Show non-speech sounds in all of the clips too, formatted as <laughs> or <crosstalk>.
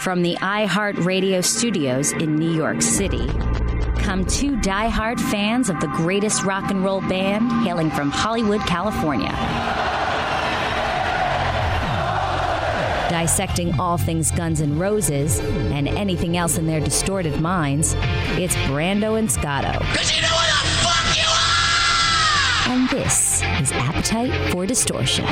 From the iHeartRadio studios in New York City come two die-hard fans of the greatest rock and roll band hailing from Hollywood, California. Dissecting all things Guns N' Roses and anything else in their distorted minds, it's Brando and Scotto. You know what the fuck you are! And this is Appetite for Distortion.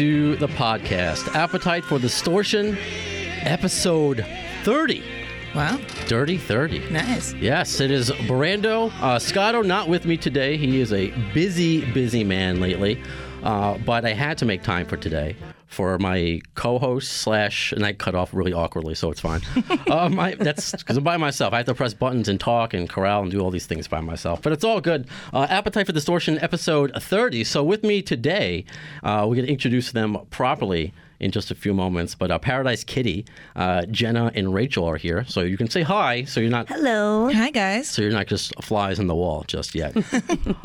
To the podcast, Appetite for Distortion, episode 30. Wow, Dirty 30. nice. Yes, it is Brando. Uh, Scotto not with me today. He is a busy, busy man lately. Uh, but I had to make time for today for my co-host slash, and I cut off really awkwardly, so it's fine. <laughs> uh, that's because I'm by myself. I have to press buttons and talk and corral and do all these things by myself. But it's all good. Uh, Appetite for Distortion, episode 30. So with me today, uh, we're going to introduce them properly in just a few moments. But uh, Paradise Kitty, uh, Jenna, and Rachel are here, so you can say hi. So you're not Hello. Hi, guys. so you're not just flies on the wall just yet.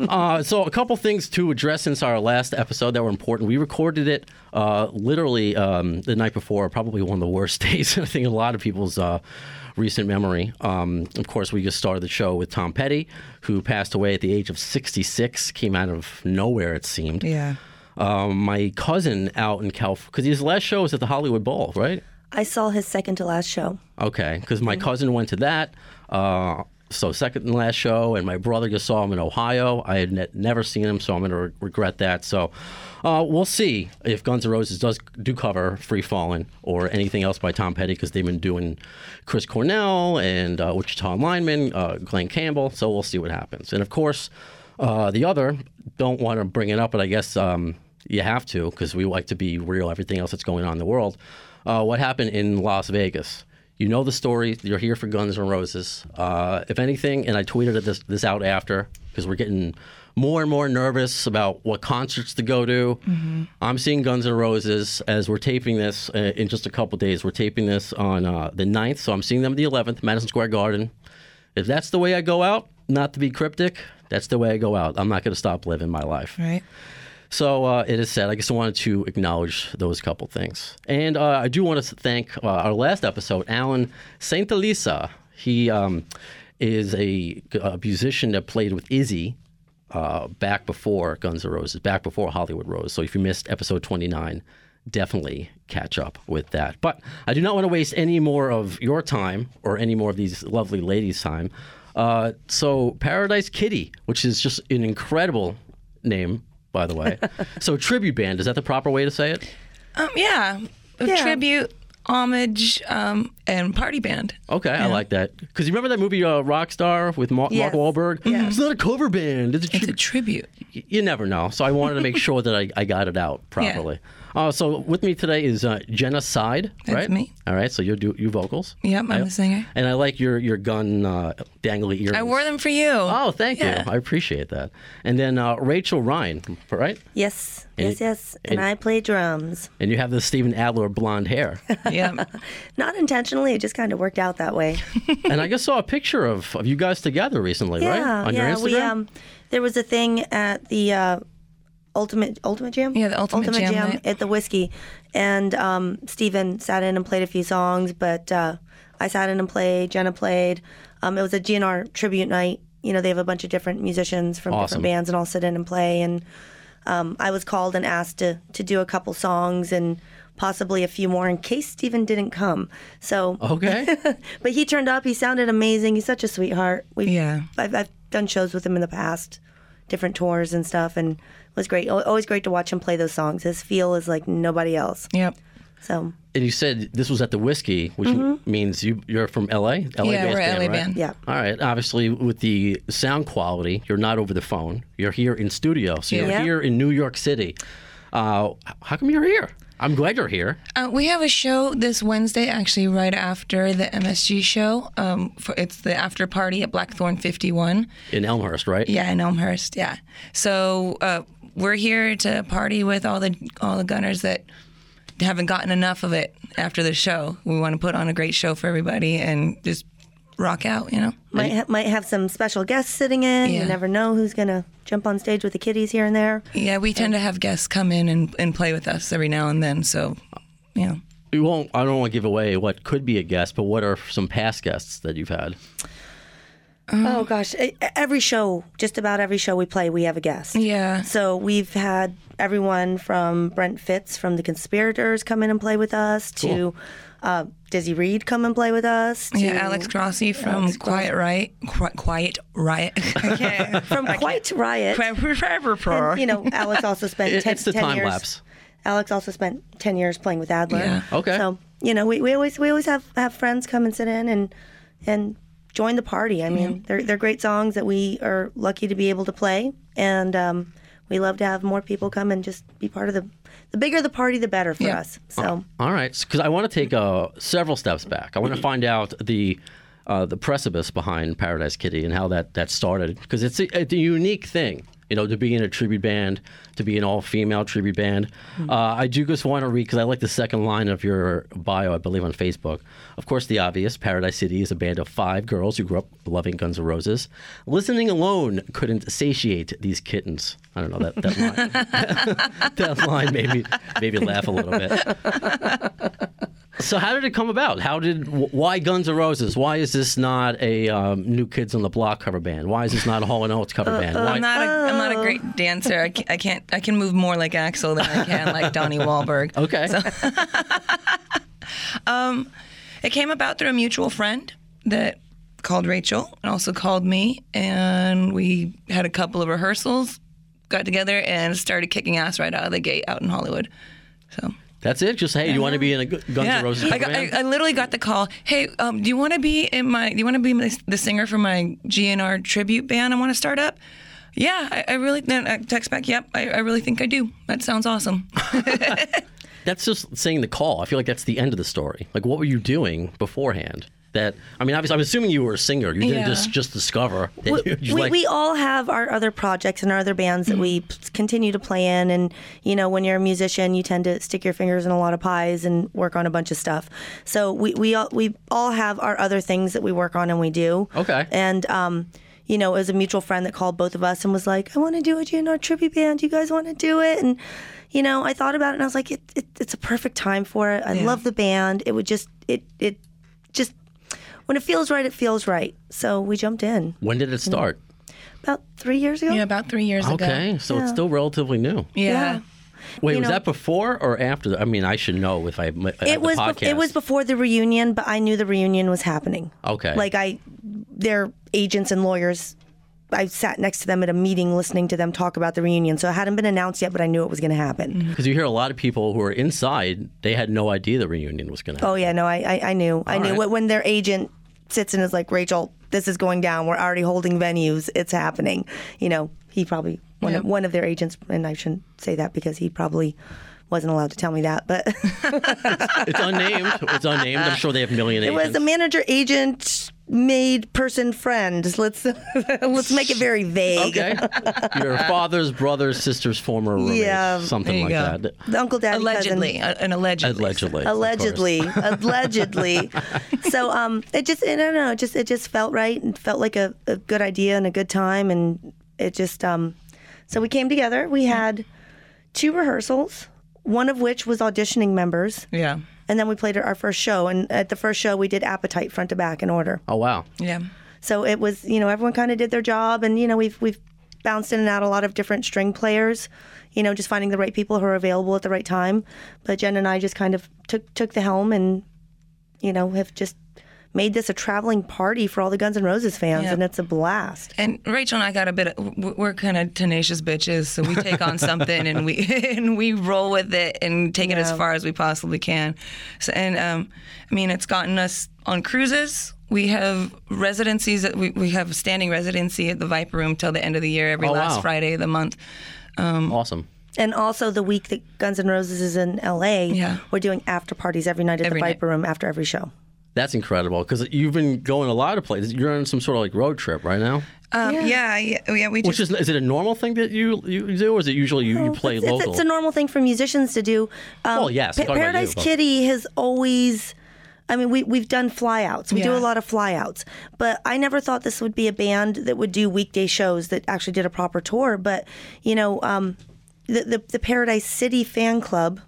<laughs> uh, so a couple things to address since our last episode that were important. We recorded it uh, literally um, the night before, probably one of the worst <laughs> days. I think a lot of people's. Uh, Recent memory. Um, of course, we just started the show with Tom Petty, who passed away at the age of 66. Came out of nowhere, it seemed. Yeah. Um, my cousin out in California, because his last show was at the Hollywood Bowl, right? I saw his second to last show. Okay, because my cousin went to that. Uh, so second and last show, and my brother just saw him in Ohio. I had ne- never seen him, so I'm going to re- regret that. So uh, we'll see if Guns N' Roses does do cover Free Fallin' or anything else by Tom Petty because they've been doing Chris Cornell and uh, Wichita Lineman, uh, Glen Campbell. So we'll see what happens. And of course, uh, the other don't want to bring it up, but I guess um, you have to because we like to be real. Everything else that's going on in the world. Uh, what happened in Las Vegas? You know the story. You're here for Guns and Roses. Uh, if anything, and I tweeted this this out after because we're getting more and more nervous about what concerts to go to. I'm seeing Guns and Roses as we're taping this uh, in just a couple days. We're taping this on uh, the 9th, so I'm seeing them the 11th, Madison Square Garden. If that's the way I go out, not to be cryptic, that's the way I go out. I'm not going to stop living my life. Right. So uh, it is said. I just wanted to acknowledge those couple things, and uh, I do want to thank uh, our last episode, Alan Saint Elisa. He um, is a, a musician that played with Izzy uh, back before Guns N' Roses, back before Hollywood Rose. So if you missed episode 29, definitely catch up with that. But I do not want to waste any more of your time or any more of these lovely ladies' time. Uh, so Paradise Kitty, which is just an incredible name, by the way. <laughs> so tribute band, is that the proper way to say it? Um, yeah. A Yeah. Tribute, homage, um, and party band. Okay, I like that. Because you remember that movie uh, Rockstar with Mark, Yes. Mark Wahlberg? Yeah. It's not a cover band. It's a It's a tribute. tribute. you never know. So I wanted to make <laughs> sure that I, I got it out properly. Uh, so with me today is uh, Jenna Side, That's right? me. All right. So you do you vocals. Yep, I'm I- the singer. And I like your your gun uh, dangly earrings. I wore them for you. Oh, thank Yeah. you. I appreciate that. And then uh, Rachel Ryan, right? Yes, And- yes, yes. And, and- I play drums. And you have the Steven Adler blonde hair. <laughs> Yeah. <laughs> Not intentionally, it just kind of worked out that way. <laughs> and I just saw a picture of, of you guys together recently, right? yeah, On yeah. your Instagram. We um, there was a thing at the uh, Ultimate Ultimate Jam. Yeah, the Ultimate Jam night. at the Whisky, and um, Steven sat in and played a few songs, but uh, I sat in and played. Jenna played. Um, it was a GNR tribute night. You know, they have a bunch of different musicians from Awesome. different bands, and all sit in and play. And um, I was called and asked to to do a couple songs and possibly a few more in case Steven didn't come. So okay. <laughs> but he turned up. He sounded amazing. He's such a sweetheart. We Yeah. I've, I've done shows with him in the past, different tours and stuff, and it was great. Always great to watch him play those songs. His feel is like nobody else. Yep. So And you said this was at the Whisky, which Mm-hmm. means you you're from LA. LA Yeah, we're band, LA right? band. yeah. All right. Obviously, with the sound quality, you're not over the phone. You're here in studio, so you're Yeah. here in New York City. Uh, how come you're here? I'm glad you're here. Uh, we have a show this Wednesday, actually, right after the MSG show. Um, for, it's the after party at Blackthorn 51. in Elmhurst, right? Yeah, in Elmhurst. Yeah. So uh, we're here to party with all the all the gunners that haven't gotten enough of it after the show. We want to put on a great show for everybody and just rock out. You know. Might ha- might have some special guests sitting in. Yeah. You never know who's gonna jump on stage with the kiddies here and there. Yeah, we tend to have guests come in and, and play with us every now and then. So, you know. We won't. I don't want to give away what could be a guest, but what are some past guests that you've had? Oh gosh, every show, just about every show we play, we have a guest. Yeah. So we've had everyone from Brent Fitz from The Conspirators come in and play with us to uh, Dizzy Reed come and play with us. To, Yeah, Alex Grossi from Quiet Riot. Qui- Quiet Riot. okay. <laughs> from Quite Riot. And, you know, Alex also spent <laughs> It- 10, it's the 10 time years. lapse. Alex also spent ten years playing with Adler. Yeah. Okay. So you know, we, we always we always have, have friends come and sit in and and join the party. I mean, they're they're great songs that we are lucky to be able to play, and um, we love to have more people come and just be part of the. The bigger the party, the better for Yeah. us. So All right, because I want to take uh, several steps back. I want <clears throat> to find out the uh, the precipice behind Paradise Kitty and how that that started. Because it's a, it's a unique thing, you know, to be in a tribute band, to be an all female tribute band. Uh, I do just want to read because I like the second line of your bio, I believe, on Facebook. Of course, the obvious: Paradise City is a band of five girls who grew up loving Guns N' Roses. Listening alone couldn't satiate these kittens. I don't know that that line. <laughs> that line made me made me laugh a little bit. <laughs> So how did it come about? How did why Guns N' Roses? Why is this not a um, New Kids on the Block cover band? Why is this not a Hall and Oates cover uh, band? Uh, why? I'm not, a, I'm not a great dancer. I can't, I can't. I can move more like Axl than I can like Donnie Wahlberg. <laughs> okay. <laughs> Um, it came about through a mutual friend that called Rachel and also called me, and we had a couple of rehearsals, got together, and started kicking ass right out of the gate out in Hollywood. So. That's it. Just hey, you want to be in a Gu- Guns Yeah, N' Roses I, got, I. I literally got the call. Hey, um, do you want to be in my? Do you want to be my, the singer for my GNR tribute band? I want to start up. Yeah, I, I really. Then I text back. Yep, I, I really think I do. That sounds awesome. <laughs> that's just saying the call. I feel like that's the end of the story. Like, what were you doing beforehand? That I mean, obviously, I'm assuming you were a singer. You didn't Yeah. just just discover that we, you, you we, like. we all have our other projects and our other bands that we continue to play in and you know when you're a musician you tend to stick your fingers in a lot of pies and work on a bunch of stuff so we we all, we all have our other things that we work on and we do Okay. and um you know, it was a mutual friend that called both of us and was like, "I want to do a GNR tribute band. You guys want to do it?" And you know, I thought about it and I was like, it, it, "It's a perfect time for it. I Yeah. love the band. It would just, it, it, just when it feels right, it feels right." So we jumped in when did it start? about three years ago. yeah, about three years ago. Okay, so it's still relatively new. Yeah. Yeah. Wait, You was know- that before or after? The, I mean, I should know if I. It the was, bef- it was before the reunion, but I knew the reunion was happening. Okay. Like I, their agents and lawyers. I sat next to them at a meeting listening to them talk about the reunion. So it hadn't been announced yet, but I knew it was going to happen. Mm-hmm. Because you hear a lot of people who are inside, they had no idea the reunion was going to happen. Oh yeah, no, I I, I knew. I knew right. When- when their agent sits and is like, Rachel, this is going down. We're already holding venues. It's happening. You know, he probably one of one of their agents, and I shouldn't say that because he probably wasn't allowed to tell me that, but <laughs> It's unnamed. It's unnamed. I'm sure they have a million it agents. was a manager agent made person friend. Let's <laughs> let's make it very vague. Okay. Your father's brother's sister's former roommate. Yeah. Something like go. that. The uncle daddy Allegedly, cousin. uh, and allegedly. Allegedly. allegedly <laughs> allegedly so um it just i don't know it just it just felt right and felt like a, a good idea and a good time and it just um so we came together we had two rehearsals one of which was auditioning members Yeah. And then we played our first show and at the first show we did appetite front to back in order Oh wow. Yeah. so it was, you know, everyone kind of did their job, and you know, we've we've bounced in and out a lot of different string players, you know, just finding the right people who are available at the right time. But Jen and I just kind of took took the helm, and you know, have just made this a traveling party for all the Guns N' Roses fans, Yeah. and it's a blast. And Rachel and I got a bit. Of, we're kind of tenacious bitches, so we take on <laughs> something and we <laughs> and we roll with it and take it as far as we possibly can. So, and um, I mean, it's gotten us on cruises. We have residencies. That we we have standing residency at the Viper Room till the end of the year, every Oh, last wow. Friday of the month. Awesome. And also the week that Guns N' Roses is in LA, Yeah. we're doing after parties every night at Every the night. Viper Room after every show. That's incredible because you've been going a lot of places. You're on some sort of like road trip right now. Um, yeah. yeah, yeah, We just Which is is it a normal thing that you you do, or is it usually you, you play it's, it's- local? It's, a normal thing for musicians to do. Um, Well, yes, Pa- Paradise you, Kitty has always. I mean, we we've done flyouts. We do a lot of flyouts, but I never thought this would be a band that would do weekday shows that actually did a proper tour. But you know, um, the, the the Paradise City fan club,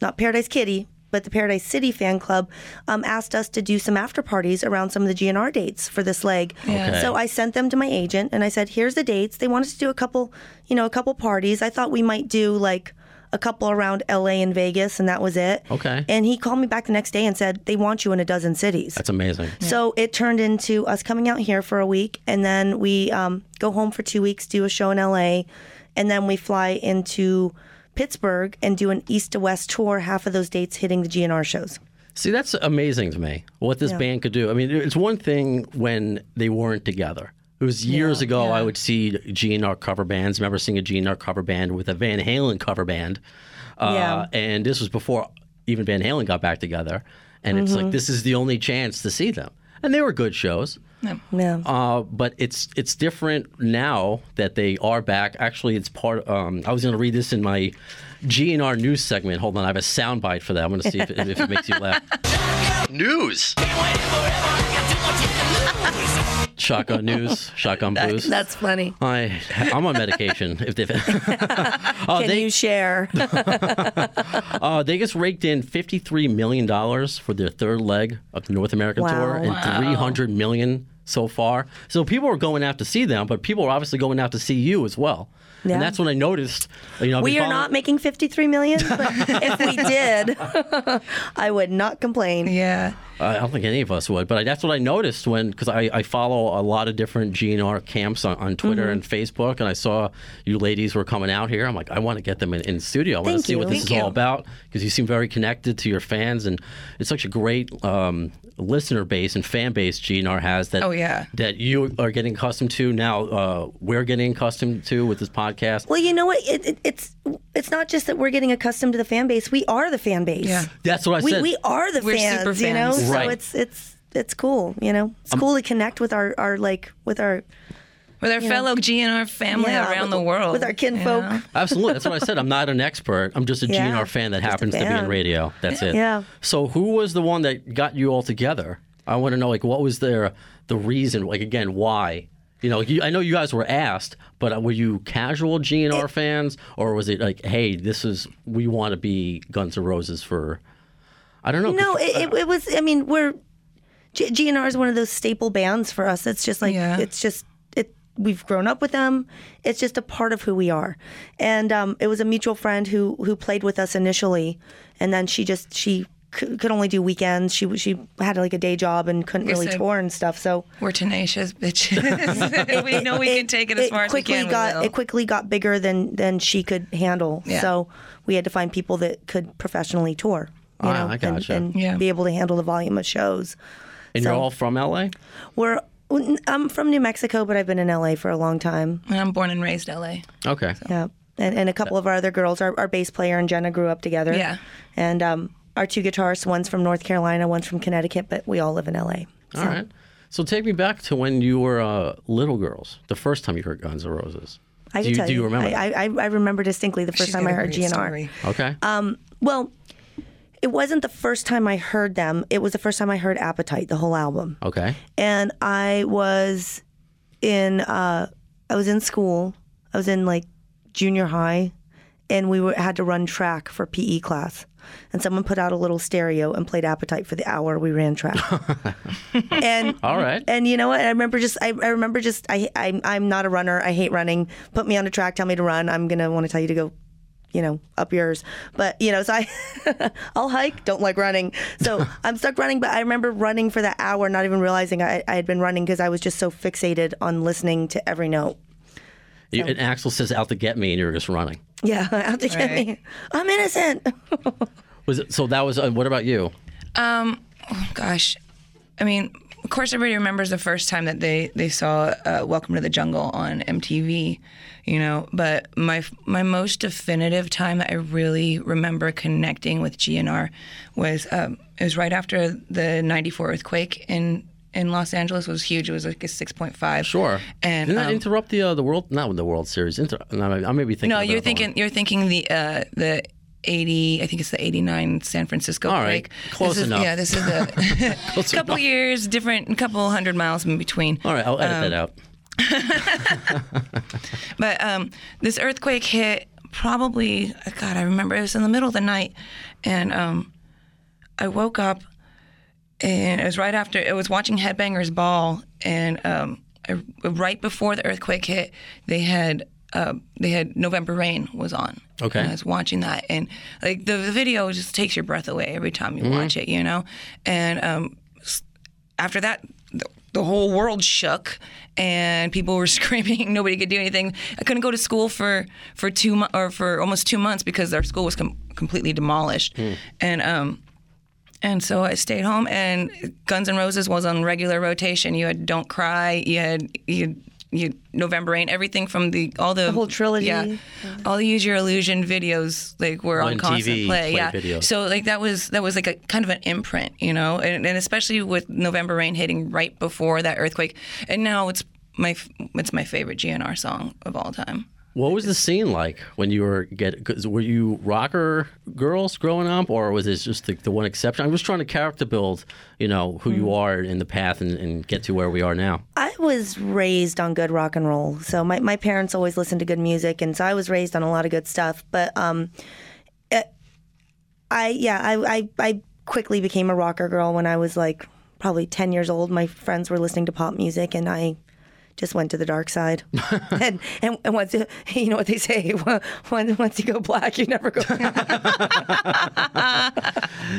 not Paradise Kitty, but the Paradise City fan club, um, asked us to do some after parties around some of the GNR dates for this leg. Okay. So I sent them to my agent and I said, "Here's the dates." They wanted to do a couple, you know, a couple parties. I thought we might do like a couple around LA and Vegas, and that was it. Okay. And he called me back the next day and said they want you in a dozen cities. That's amazing. So it turned into us coming out here for a week, and then we um, go home for two weeks, do a show in LA, and then we fly into Pittsburgh and do an east to west tour. Half of those dates hitting the GNR shows. See, that's amazing to me. What this Yeah. band could do. I mean, it's one thing when they weren't together. It was years ago. I would see GNR cover bands. I remember seeing a GNR cover band with a Van Halen cover band. Uh, Yeah. And this was before even Van Halen got back together. And it's Mm-hmm. like this is the only chance to see them. And they were good shows. Yeah. Uh, but it's it's different now that they are back. Actually, it's part. Um, I was going to read this in my GNR news segment. Hold on, I have a soundbite for that. I'm going to see if, if it makes you laugh. <laughs> News. Shotgun news. Shotgun blues. That's funny. I I'm on medication. If they, oh, <laughs> <laughs> Can they you share? uh, they just raked in 53 million dollars for their third leg of the North American Wow. tour, and 300 million so far. So people are going out to see them, but people are obviously going out to see you as well. Yeah. And that's when I noticed. You know, we are not making 53 million, but <laughs> if we did, I would not complain. yeah. I don't think any of us would, but that's what I noticed when because I, I follow a lot of different GNR camps on, on Twitter Mm-hmm. and Facebook, and I saw you ladies were coming out here. I'm like, I want to get them in, in studio. I want to Thank see what this Thank is all about because you seem very connected to your fans, and it's such a great um, listener base and fan base GNR has that. Oh, yeah. that you are getting accustomed to now. Uh, we're getting accustomed to with this podcast. Well, you know what? It, it, it's it's not just that we're getting accustomed to the fan base. We are the fan base. Yeah. That's what I we, said. we are the We're fans, super you know. fans. So it's it's it's cool, you know. It's cool to connect with our, our like with our With our fellow GNR family Yeah, around with- the world. with our kinfolk. you <laughs> know? Absolutely. That's what I said. I'm not an expert. I'm just a Yeah, GNR fan that just a happens to be in radio. That's it. Yeah. So who was the one that got you all together? I want to know, like, what was their the reason? Like, again, why? You know, you, I know you guys were asked, but uh, were you casual GNR fans, or was it like, hey, this is we want to be Guns N' Roses for? I don't know. No, it, it, it was. I mean, we're G- GNR is one of those staple bands for us. It's just like Yeah. it's just it. We've grown up with them. It's just a part of who we are. And um, it was a mutual friend who who played with us initially, and then she just she c- could only do weekends. She she had like a day job and couldn't Like I really said- tour and stuff. So We're tenacious bitches. <laughs> <laughs> we know we can take it as far as we quickly can. we got will. it quickly got bigger than than she could handle. Yeah. So we had to find people that could professionally tour. You Ah, know, I and, gotcha. and Yeah. be able to handle the volume of shows. and you're all from LA. We're I'm from New Mexico, but I've been in LA for a long time. And I'm born and raised LA. Okay. Yeah, and and a couple of our other girls, our, our bass player and Jenna grew up together. Yeah. and um, our two guitarists, one's from North Carolina, one's from Connecticut, but we all live in LA. All right. So take me back to when you were uh, little girls. The first time you heard Guns N' Roses. I do can you, tell do you you, remember? I, I I remember distinctly the first She's time I heard great GNR. story. okay. Well, it wasn't the first time I heard them. It was the first time I heard Appetite, the whole album. okay. And I was in uh, I was in school. I was in like junior high, and we were, had to run track for PE class. And someone put out a little stereo and played Appetite for the hour we ran track. <laughs> and All right. and you know what? I remember just I, I remember just I I'm I'm not a runner. I hate running. Put me on a track, tell me to run. I'm gonna want to tell you to go you know, up yours. But you know, so I, <laughs> I'll hike. Don't like running, so <laughs> I'm stuck running. But I remember running for that hour, not even realizing I, I had been running because I was just so fixated on listening to every note. You, and Axl says out to get me, and you're just running. Yeah, <laughs> out to get Right. me. I'm innocent. Was it so? That was. Uh, what about you? Um, oh, gosh, I mean, of course, everybody remembers the first time that they they saw uh, Welcome to the Jungle on MTV, you know. But my my most definitive time that I really remember connecting with GNR was um, it was right after the '94 earthquake in. In Los Angeles It was huge. It was like a six point five. Sure. And Didn't that um, interrupt the uh, the world? Not the World Series. Inter- no, I may be thinking. no, you're thinking you're thinking the uh, the 80. I think it's the 89 San Francisco All right. quake. Close this is, enough. Yeah, this is a <laughs> <laughs> couple enough. years different, a couple hundred miles in between. All right, I'll edit that um, out. <laughs> But um, this earthquake hit probably, God, I remember it was in the middle of the night, and um, I woke up, and it was right after it was watching Headbangers Ball, and um, I, right before the earthquake hit, they had. Uh, they had November Rain was on. Okay. And I was watching that, and like the, the video just takes your breath away every time you watch it, you know. And um, after that, the, the whole world shook, and people were <laughs> screaming. Nobody could do anything. I couldn't go to school for for two mo- or for almost two months because our school was com- completely demolished, and um. And so I stayed home, and Guns N' Roses was on regular rotation. You had "Don't Cry," you had you, you November Rain, everything from the all the, whole trilogy. Yeah, all the Use Your Illusion videos like were on On constant TV, play. play Yeah, videos. so like that was that was like a kind of an imprint, you know, and, and especially with November Rain hitting right before that earthquake, and now it's my it's my favorite GNR song of all time. What was the scene like when you were get? Were you rocker girls growing up, or was it just the, the one exception? I was trying to character build, you know, who Mm. you are in the path and, and get to where we are now. I was raised on good rock and roll. So my, my parents always listened to good music, and so I was raised on a lot of good stuff. But um, it, I yeah, I, I I quickly became a rocker girl when I was like probably ten years old. My friends were listening to pop music, and I just went to the dark side. <laughs> and, and and once you know what they say, <laughs> once you go black, you never go. <laughs>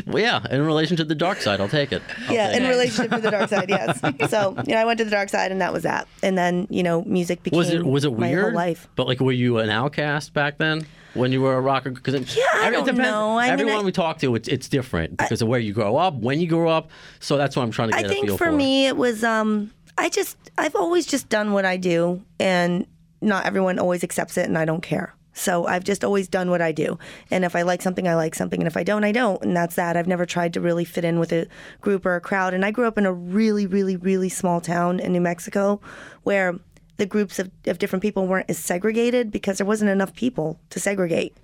Well, yeah, in relation to the dark side, I'll take it. I'll yeah, take in it. relationship to the dark side, yes. So you know, I went to the dark side, and that was that. And then you know, music became was it was it my weird? whole life. But like, were you an outcast back then when you were a rocker? Because Yeah, I don't know. I mean, everyone I- we talk to, it's it's different because of where you grow up, when you grow up. So that's what I'm trying to I get a think feel for me it was um I just I've always just done what I do and not everyone always accepts it and I don't care. So I've just always done what I do. And if I like something, I like something. And if I don't, I don't. And that's that. I've never tried to really fit in with a group or a crowd. And I grew up in a really, really, really small town in New Mexico where the groups of, of different people weren't as segregated because there wasn't enough people to segregate.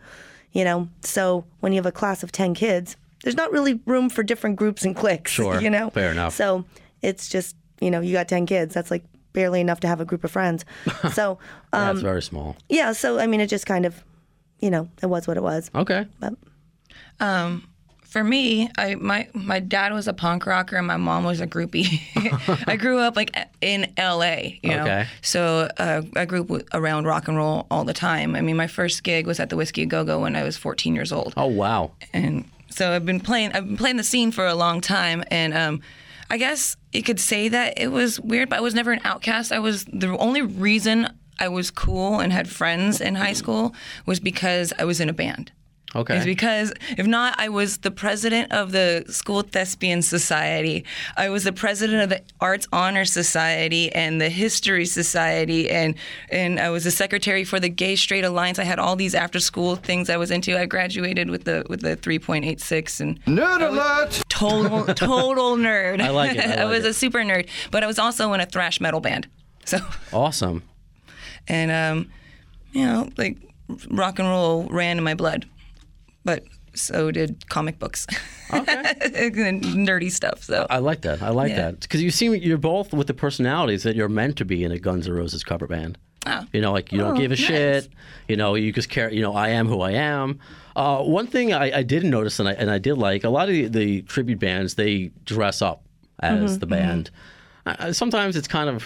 You know? So when you have a class of 10 kids, there's not really room for different groups and cliques. <laughs> Sure. You know? Fair enough. So it's just, you know, you got 10 kids. That's like barely enough to have a group of friends. <laughs> So, um, That's very small. yeah, so I mean, it just kind of, you know, it was what it was. Okay. But For me, I my my dad was a punk rocker and my mom was a groupie. <laughs> I grew up like in L.A. You know, Okay. so uh, I grew up around rock and roll all the time. I mean, my first gig was at the Whisky Go Go when I was 14 years old. Oh wow. and so I've been playing. I've been playing the scene for a long time, and um, I guess you could say that it was weird, but I was never an outcast. I was the only reason I was cool and had friends in high school was because I was in a band. Okay. It's because if not, I was the president of the School Thespian Society. I was the president of the Arts Honor Society and the History Society, and and I was the secretary for the Gay Straight Alliance. I had all these after school things I was into. I graduated with the with the 3.86 and Nerd alert! Total <laughs> total nerd. I like it, I <laughs> like was it. a super nerd, but I was also in a thrash metal band. So Awesome. and um, you know, like rock and roll ran in my blood, but so did comic books. <laughs> and nerdy stuff. So I like that. I like Yeah. that because you seem you're both with the personalities that you're meant to be in a Guns N' Roses cover band. Oh. You know, like you don't Oh, give a nice. shit. You know, you just care. You know, I am who I am. Uh, one thing I, I did notice and I, and I did like a lot of the, the tribute bands they dress up as Mm-hmm, the band. Uh, sometimes it's kind of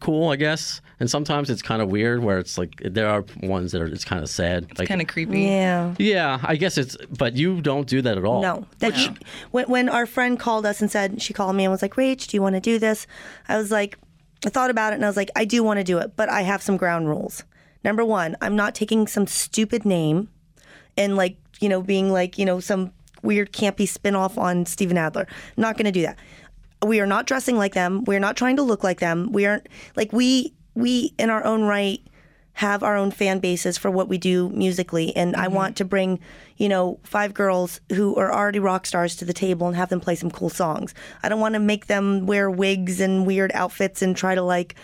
cool, I guess. And sometimes it's kind of weird where it's like there are ones that are it's kind of sad. It's like Kind of creepy. Yeah. yeah, I guess it's but you don't do that at all. No, that she, when when our friend called us and said she called me and was like, "Rach, do you want to do this?" I was like, I thought about it and I was like, I do want to do it, but I have some ground rules. Number one, I'm not taking some stupid name and like you know being like you know some weird campy spin-off on Steven Adler. not going to do that. We are not dressing like them. We're not trying to look like them. We aren't like we we in our own right have our own fan bases for what we do musically and I mm-hmm. want to bring, you know, five girls who are already rock stars to the table and have them play some cool songs. I don't want to make them wear wigs and weird outfits and try to like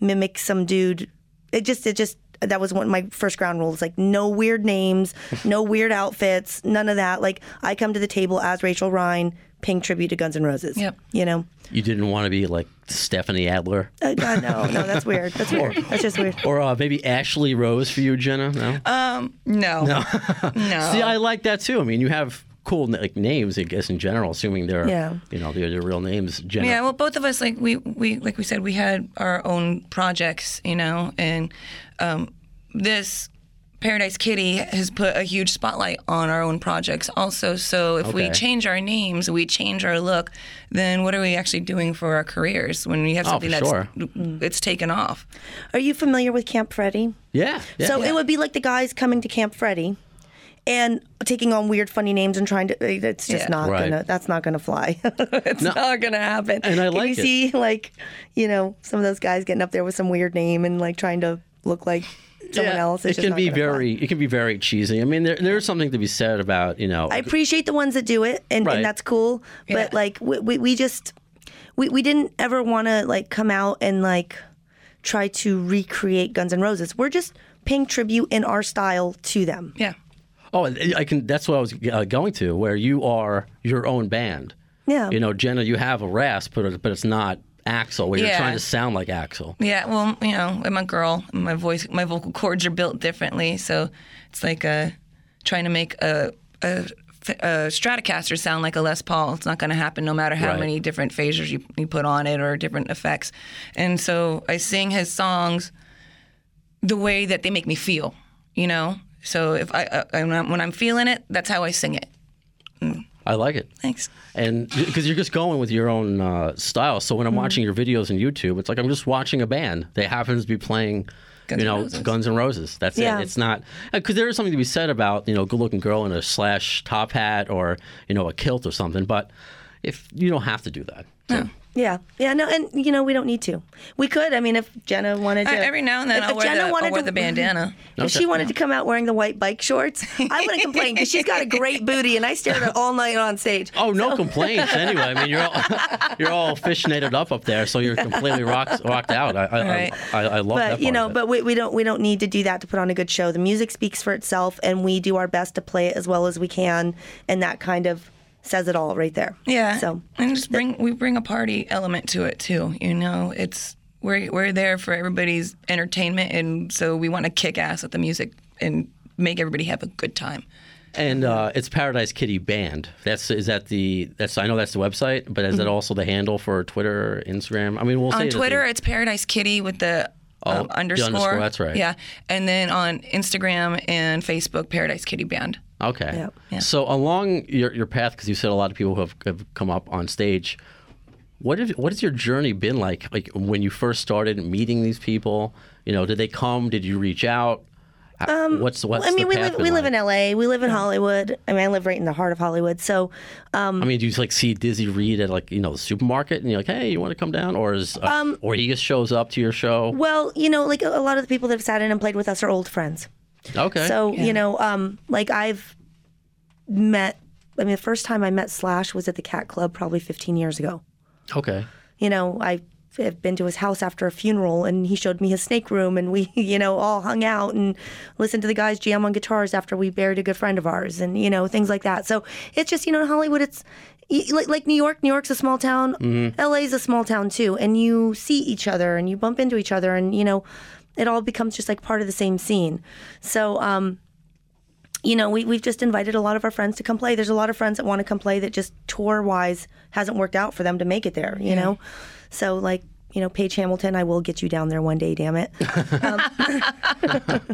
mimic some dude. It just it just that was one of my first ground rules like no weird names, no <laughs> weird outfits, none of that. Like I come to the table as Rachel Ryan paying tribute to Guns N' Roses. Yep. You know. You didn't want to be like Stephanie Adler Uh, God, no, no, that's <laughs> weird. That's weird. That's just weird. or uh, maybe Ashley Rose for you, Jenna. No. No. No. <laughs> no. See, I like that too. I mean, you have cool like names, I guess, in general, assuming they're Yeah. you know they're, they're real names. Jenna. Yeah, well, both of us like we we like we said we had our own projects, you know, and um, this Paradise Kitty has put a huge spotlight on our own projects also. So if we change our names, we change our look, then what are we actually doing for our careers when we have Oh, something for that's sure. it's taken off? Are you familiar with Camp Freddy? yeah. yeah. So it would be like the guys coming to Camp Freddy and taking on weird, funny names and trying to. It's just Yeah. not Right. gonna. That's not gonna fly. <laughs> it's not gonna happen. And I If like you it. see like, you know, some of those guys getting up there with some weird name and like trying to look like someone Yeah, else. It It's just can be gonna fly. very, it can be very cheesy. I mean, there, there's something to be said about you know. I appreciate the ones that do it, and, Right. and that's cool. Yeah. But like, we, we, we just we, we didn't ever want to like come out and like try to recreate Guns N' Roses. We're just paying tribute in our style to them. Yeah. oh, I can. That's what I was uh, going to. Where you are your own band. Yeah. You know, Jenna, you have a rasp, but but it's not Axl. Where you're trying to sound like Axl. Yeah, well, you know, I'm a girl. My voice, my vocal cords are built differently, so it's like uh, trying to make a, a, a Stratocaster sound like a Les Paul. It's not going to happen, no matter how Right. many different phasers you, you put on it or different effects. And so I sing his songs the way that they make me feel. You know, so if I, I when I'm- when I'm feeling it, that's how I sing it. I like it. Thanks. And because you're just going with your own uh, style. So when Mm-hmm. I'm watching your videos on YouTube, it's like I'm just watching a band. They happen to be playing, Guns you know, Roses. Guns N' Roses. That's Yeah. it. It's not because there is something to be said about you know, a good-looking girl in a slash top hat or you know, a kilt or something. But if you don't have to do that, So- Yeah, yeah, yeah, no, and you know we don't need to. We could. I mean, if Jenna wanted to, Uh, every now and then if, I'll if wear, Jenna the, wanted I'll wear to, the bandana. <laughs> If she wanted to come out wearing the white bike shorts, I wouldn't complain because she's got a great booty, and I stare at her all night on stage. Oh, no complaints. Anyway, I mean, you're all <laughs> you're all fishneted up up there, so you're completely rocked rocked out. I I, Right. I, I, I love that. but you know, of it. but we, we don't we don't need to do that to put on a good show. The music speaks for itself, and we do our best to play it as well as we can, and that kind of says it all right there. Yeah. So and just bring we bring a party element to it too. You know, it's we're we're there for everybody's entertainment, and so we want to kick ass at the music and make everybody have a good time. And uh, it's Paradise Kitty Band. That's is that the that's I know that's the website, but is that also the handle for Twitter, Instagram? I mean, we'll say Mm-hmm. On it Twitter, the- it's Paradise Kitty with the um, underscore. underscore, that's right. Yeah, and then on Instagram and Facebook, Paradise Kitty Band. okay. Yep. Yeah. So along your your path, because you said a lot of people who have, have come up on stage. What have, what has your journey been like? Like when you first started meeting these people, you know, did they come? Did you reach out? Um, what's the what's I mean, the we live been we live like? in L.A. We live in Hollywood. I mean, I live right in the heart of Hollywood. So I mean, do you like see Dizzy Reed at like you know the supermarket, and you're like, hey, you want to come down, or is uh, Um, or he just shows up to your show? well, you know, like a, a lot of the people that have sat in and played with us are old friends. Okay. So you know, um, like I've met. I mean, the first time I met Slash was at the Cat Club probably 15 years ago. okay. You know, I have been to his house after a funeral, and he showed me his snake room, and we, <laughs> you know, all hung out and listened to the guys jam on guitars after we buried a good friend of ours, and you know, things like that. So it's just, you know, in Hollywood, it's like like New York. New York's a small town. LA's a small town too, and you see each other and you bump into each other, and you know, it all becomes just like part of the same scene. So. um you know, we, we've just invited a lot of our friends to come play. There's a lot of friends that want to come play that just tour wise hasn't worked out for them to make it there, you know? So, like, you know, Page Hamilton, I will get you down there one day, damn it. <laughs>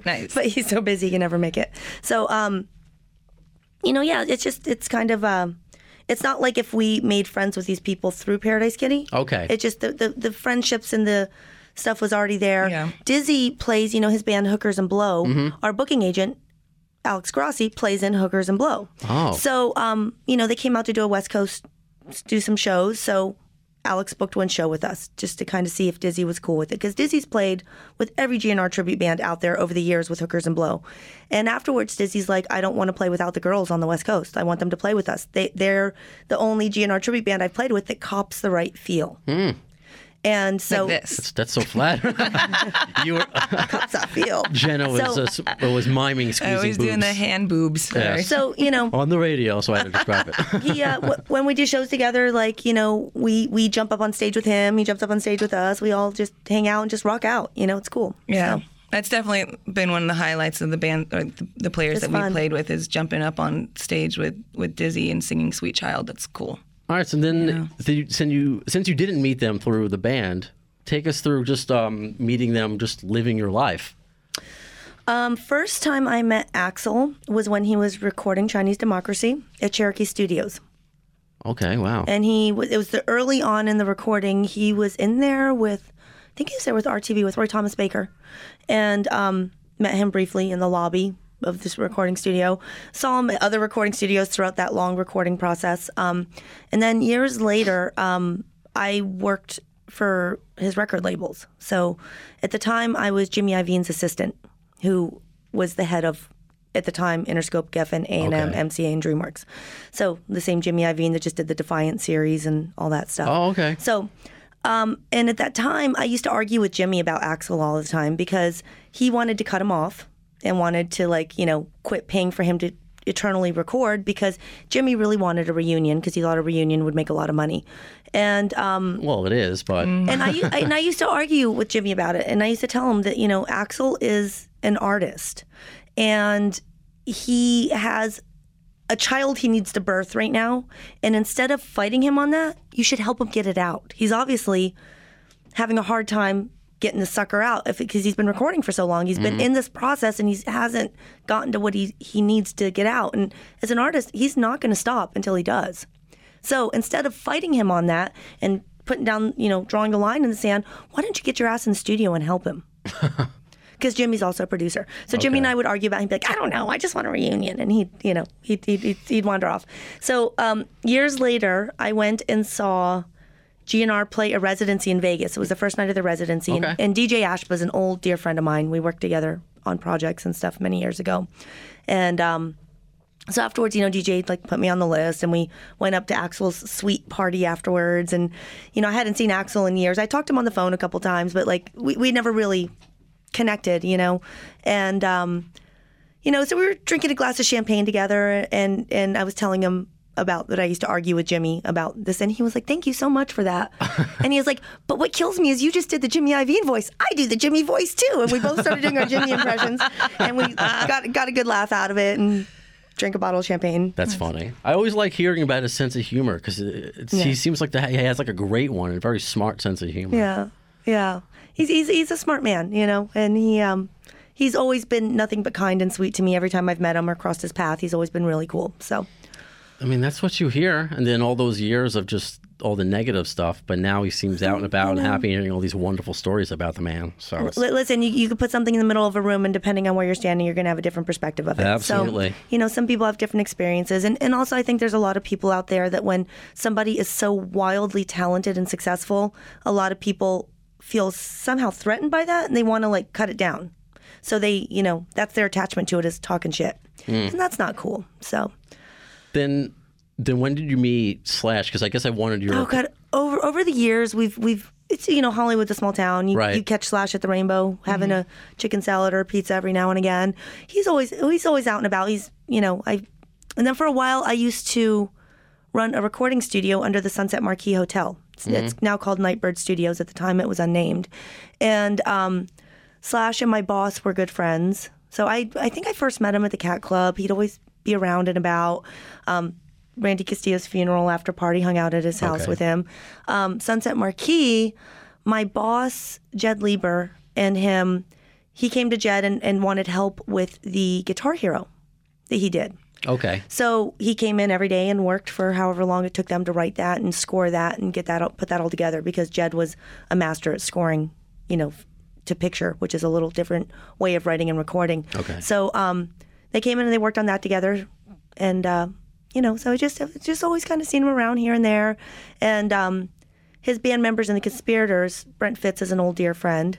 Nice. <laughs> but he's so busy he can never make it. So, um, you know, yeah, it's just it's kind of um, it's not like if we made friends with these people through Paradise Kitty. Okay. It's just the the, the friendships and the stuff was already there. Yeah. Dizzy plays, you know, his band Hookers and Blow. Mm-hmm. Our booking agent. Alex Grossi plays in Hookers and Blow. Oh. So, um, you know, they came out to do a West Coast, do some shows. So Alex booked one show with us just to kind of see if Dizzy was cool with it. Because Dizzy's played with every GNR tribute band out there over the years with Hookers and Blow. And afterwards, Dizzy's like, I don't want to play without the girls on the West Coast. I want them to play with us. They, they're the only GNR tribute band I've played with that cops the right feel. Hmm. And so, like this. That's, that's so flat. <laughs> you were cops that feel. Jenna was So- uh, was miming I squeezing always boobs doing the hand boobs. Sorry. Yes. So, you know, on the radio, so I had to describe it. <laughs> he uh, w- when we do shows together, like you know, we we jump up on stage with him. He jumps up on stage with us. We all just hang out and just rock out. You know, it's cool. Yeah. So, That's definitely been one of the highlights of the band, or the, the players It's that we fun. played with, is jumping up on stage with, with Dizzy and singing "Sweet Child." That's cool. All right, so then the, since you since you didn't meet them through the band, take us through just um, meeting them, just living your life. um, first time I met Axl was when he was recording Chinese Democracy at Cherokee Studios, Okay, wow. and he was. It was the early on in the recording. He was in there with, I think he was there with RTB with Roy Thomas Baker, and um, met him briefly in the lobby of this recording studio. Saw him at other recording studios throughout that long recording process. Um, and then years later, um, I worked for his record labels. So at the time, I was Jimmy Iovine's assistant, who was the head of. At the time, Interscope, Geffen, A&M, Okay. MCA, and DreamWorks. So the same Jimmy Iovine that just did the Defiant series and all that stuff. Oh, okay. So, um, and at that time, I used to argue with Jimmy about Axl all the time because he wanted to cut him off and wanted to, like, you know, quit paying for him to eternally record because Jimmy really wanted a reunion because he thought a reunion would make a lot of money. And um, Well, it is, but and I <laughs> and I used to argue with Jimmy about it, and I used to tell him that you know Axl is an artist, and he has a child he needs to birth right now, and instead of fighting him on that, you should help him get it out. He's obviously having a hard time getting the sucker out if because he's been recording for so long. He's been in this process and he hasn't gotten to what he he needs to get out. And as an artist, he's not going to stop until he does. So instead of fighting him on that and putting down, you know, drawing a line in the sand, why don't you get your ass in the studio and help him? <laughs> Because Jimmy's also a producer. So Jimmy and I would argue about. him, like, "I don't know, I just want a reunion," and he'd, you know, he'd he'd, he'd, he'd wander off. So um, years later, I went and saw GNR play a residency in Vegas. It was the first night of the residency, Okay. and, and DJ Ash was an old dear friend of mine. We worked together on projects and stuff many years ago, and um, so afterwards, you know, DJ like put me on the list, and we went up to Axl's suite party afterwards. And you know, I hadn't seen Axl in years. I talked to him on the phone a couple times, but like we we never really connected, you know. And um, you know, so we were drinking a glass of champagne together, and and I was telling him about that I used to argue with Jimmy about this, and he was like, "Thank you so much for that." <laughs> and he was like, "But what kills me is you just did the Jimmy Iovine voice. I do the Jimmy voice too." And we both started doing our Jimmy impressions, and we got got a good laugh out of it, and drank a bottle of champagne. that's funny. I always like hearing about his sense of humor because he seems like the, he has like a great one and a very smart sense of humor. Yeah, yeah. He's he's he's a smart man, you know, and he um he's always been nothing but kind and sweet to me every time I've met him or crossed his path. He's always been really cool. So I mean, that's what you hear, and then all those years of just all the negative stuff. But now he seems out and about and mm-hmm. happy, hearing all these wonderful stories about the man. So it's, Li- listen, you, you could put something in the middle of a room, and depending on where you're standing, you're going to have a different perspective of it. Absolutely. So, you know, some people have different experiences, and and also I think there's a lot of people out there that when somebody is so wildly talented and successful, a lot of people feel somehow threatened by that, and they want to like cut it down. So they, you know, that's their attachment to it is talking shit, mm. and that's not cool. So. Then then when did you meet Slash? Because I guess I wanted your Oh God! Over over the years, we've we've it's you know Hollywood's a small town. You, Right. you catch Slash at the Rainbow having a chicken salad or a pizza every now and again. He's always he's always out and about. He's you know I, and then for a while I used to run a recording studio under the Sunset Marquis Hotel. It's, it's now called Nightbird Studios. At the time, it was unnamed, and um, Slash and my boss were good friends. So I I think I first met him at the Cat Club. He'd always be around and about. Um, Randy Castillo's funeral after party, hung out at his house Okay. with him. Um, Sunset Marquis, my boss Jed Leiber and him, he came to Jed and, and wanted help with the Guitar Hero that he did. Okay. So he came in every day and worked for however long it took them to write that and score that and get that all- put that all together because Jed was a master at scoring, you know, to picture, which is a little different way of writing and recording. Okay. So um, they came in and they worked on that together, and uh, you know, so I just I've just always kind of seen him around here and there, and um, his band members and the conspirators. Brent Fitz is an old dear friend.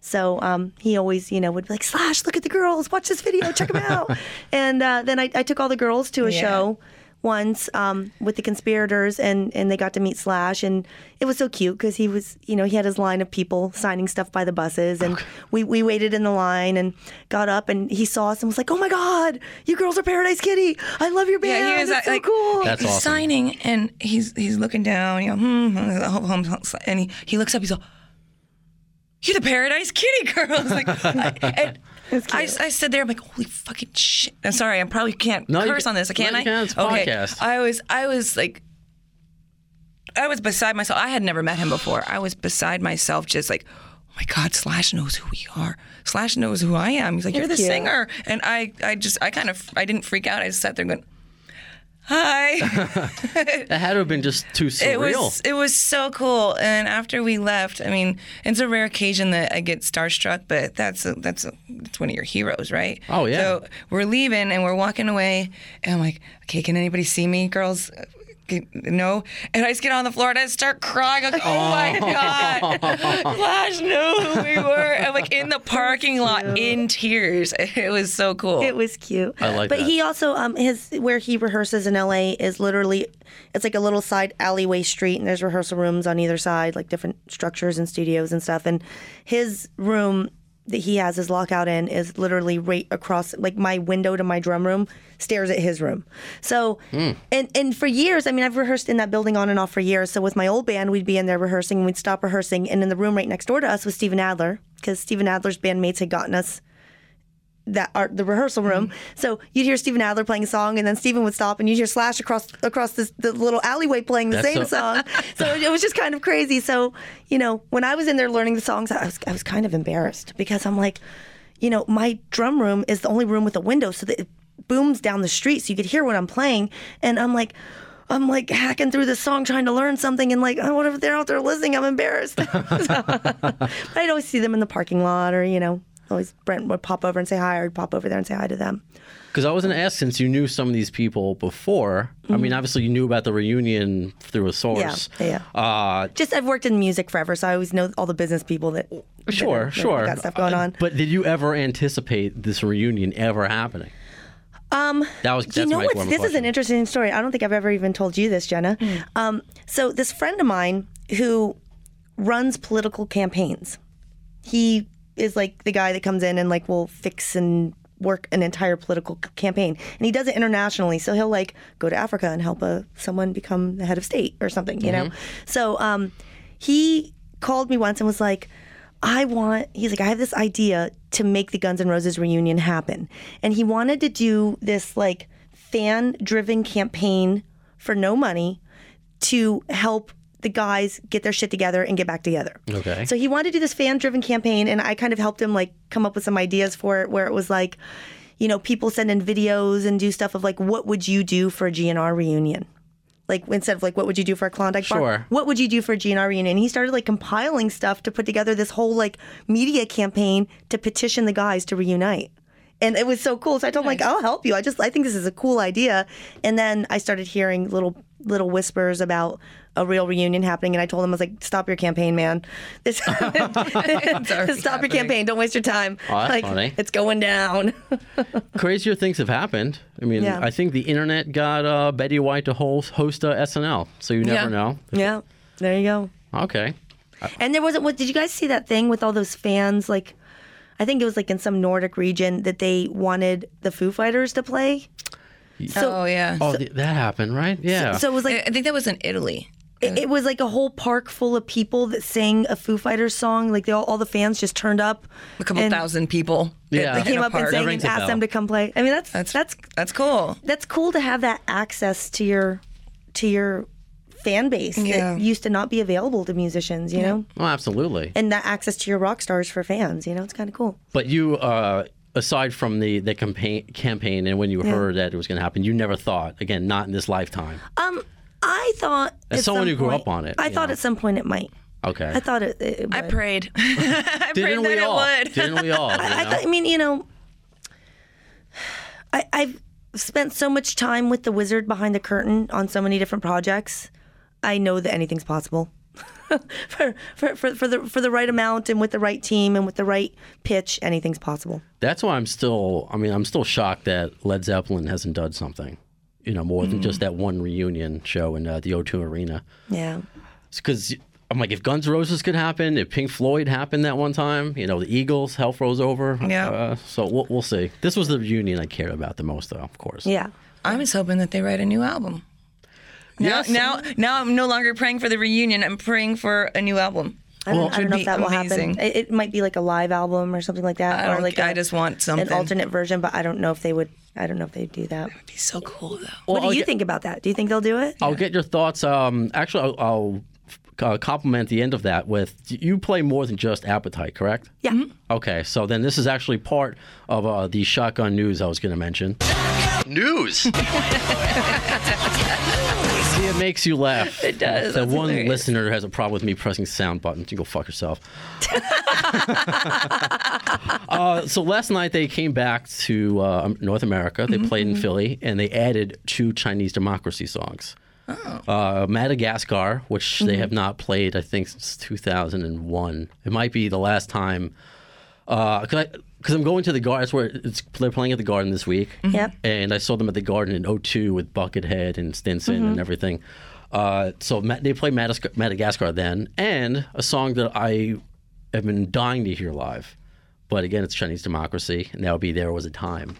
So um, he always, you know, would be like, Slash, look at the girls, watch this video, check them out. <laughs> and uh, then I, I took all the girls to a Yeah. show once um, with the conspirators, and, and they got to meet Slash, and it was so cute because he was, you know, he had his line of people signing stuff by the buses, and we, we waited in the line and got up, and he saw us and was like, "Oh my God, you girls are Paradise Kitty! I love your band. Yeah, he was it's so like, cool." That's he's awesome. signing and he's he's looking down, you know, hmm, hmm, and he, he looks up, he's all, You're the Paradise Kitty girls. <laughs> Like, I, and I, I stood there, I'm like, holy fucking shit. I'm sorry, I probably can't No, you curse can- on this. Can no, I? you can. It's a okay. podcast. I was I was like I was beside myself. I had never met him before. I was beside myself, just like, oh my God, Slash knows who we are. Slash knows who I am. He's like, you're the cute. singer. And I, I just, I kind of, I didn't freak out. I just sat there going, hi. <laughs> <laughs> That had to have been just too it surreal. was, it was so cool. And after we left, I mean, it's a rare occasion that I get starstruck, but that's a, that's a, that's one of your heroes, right? Oh, yeah. So we're leaving and we're walking away, and I'm like, okay, can anybody see me, girls? No, and I just get on the floor and I start crying. I'm like, oh my god, Slash knew who we were. I'm like in the parking lot in tears. <laughs> It was so cool. It was cute. I like but that. he also um his where he rehearses in LA is literally it's like a little side alleyway street and there's rehearsal rooms on either side, like different structures and studios and stuff. And his room that he has his lockout in is literally right across like my window to my drum room stares at his room. So Hmm. and and for years, I mean I've rehearsed in that building on and off for years. So with my old band we'd be in there rehearsing and we'd stop rehearsing and in the room right next door to us was Steven Adler because Steven Adler's bandmates had gotten us that art the rehearsal room. Mm-hmm. So you'd hear Steven Adler playing a song, and then Steven would stop, and you'd hear Slash across across this the little alleyway playing the That's same so- song. <laughs> So it was just kind of crazy. So you know, when I was in there learning the songs, I was I was kind of embarrassed because I'm like, you know, my drum room is the only room with a window, so that it booms down the street, so you could hear what I'm playing, and I'm like. I'm like hacking through this song trying to learn something and like, oh, what if they're out there listening? I'm embarrassed. <laughs> <laughs> but I'd always see them in the parking lot or, you know, always Brent would pop over and say hi or I'd pop over there and say hi to them. Because I was going to ask, since you knew some of these people before, I mean, obviously you knew about the reunion through a source. Mm-hmm. Yeah, Uh, Just I've worked in music forever, so I always know all the business people that that sure, that sure. got stuff going Uh, on. But did you ever anticipate this reunion ever happening? Um, that was that's you know what? form of This is an interesting story. I don't think I've ever even told you this, Jenna. Um, so this friend of mine who runs political campaigns, he is like the guy that comes in and like will fix and work an entire political campaign, and he does it internationally. So he'll like go to Africa and help a, someone become the head of state or something, you know. So um, he called me once and was like. I want, he's like, I have this idea to make the Guns N' Roses reunion happen. And he wanted to do this like fan driven campaign for no money to help the guys get their shit together and get back together. Okay. So he wanted to do this fan driven campaign and I kind of helped him like come up with some ideas for it where it was like, you know, people send in videos and do stuff of like, what would you do for a GNR reunion? Like instead of like, what would you do for a Klondike bar? Sure. What would you do for a GNR reunion? And he started like compiling stuff to put together this whole like media campaign to petition the guys to reunite. And it was so cool. So I told him like, I'll help you. I just I think this is a cool idea. And then I started hearing little little whispers about a real reunion happening. And I told him I was like, stop your campaign, man. This, <laughs> stop your campaign. Don't waste your time. Oh, that's like, funny. It's going down. <laughs> Crazier things have happened. I mean, Yeah. I think the internet got uh, Betty White to host, host uh, SNL, so you never Yeah. know. yeah. There you go. Okay. And there wasn't. What did you guys see that thing with all those fans? Like, I think it was like in some Nordic region that they wanted the Foo Fighters to play. So, oh yeah. Oh, th- that happened, right? Yeah. so it was like I I think that was in Italy. it, it was like a whole park full of people that sang a Foo Fighters song. Like they all, all the fans just turned up. A couple and thousand people. Yeah. They came a up and park. sang and asked them to come play. I mean, that's that's that's That's cool. that's cool to have that access to your to your fan base Yeah. that used to not be available to musicians, you know, Oh, absolutely. and that access to your rock stars for fans. You know, it's kind of cool. But you, uh, aside from the the campaign campaign, and when you heard that it was going to happen, you never thought again, not in this lifetime. Um, I thought As someone some who grew point- up on it, I thought know. at some point it might. Okay. I thought it. it I prayed. <laughs> I <laughs> Didn't prayed we that all? it would. Didn't we all? <laughs> you I, I, know? thought, I mean, you know, I, I've spent so much time with the wizard behind the curtain on so many different projects. I know that anything's possible. <laughs> for, for, for, for the for the right amount and with the right team and with the right pitch, anything's possible. That's why I'm still. I mean, I'm still shocked that Led Zeppelin hasn't done something. You know, more than just that one reunion show in uh, the O2 Arena. Yeah. Because I'm like, if Guns N' Roses could happen, if Pink Floyd happened that one time, you know, the Eagles, Hell Froze Over. Yeah. Uh, so we'll, we'll see. This was the reunion I cared about the most, though, of course. Yeah. I was hoping that they write a new album. Now, Yes. now, now I'm no longer praying for the reunion. I'm praying for a new album. I don't, Well, I don't know if that be will amazing. happen. It, it might be like a live album or something like that, I or don't. like I a- just want something. an alternate version. But I don't know if they would. I don't know if they'd do that. It'd be so cool though. what do I'll you get- think about that? Do you think they'll do it? I'll get your thoughts. Um, actually, I'll, I'll uh, compliment the end of that with you play more than just Appetite, correct? Yeah. Okay, so then this is actually part of uh, the shotgun news I was going to mention. News. <laughs> See, it makes you laugh. It does. The That's one hilarious. listener who has a problem with me pressing sound buttons, you go fuck yourself. <laughs> uh, so last night they came back to uh, North America. They played in Philly, and they added two Chinese democracy songs. Uh, Madagascar, which they have not played, I think, since 2001. It might be the last time. Because I'm going to the garden. That's where it's, they're playing at the garden this week. Yep. And I saw them at the garden in 02 with Buckethead and Stinson and everything. Uh, so they play Madagascar then, and a song that I have been dying to hear live. But again, it's Chinese democracy, and that would be There Was a Time.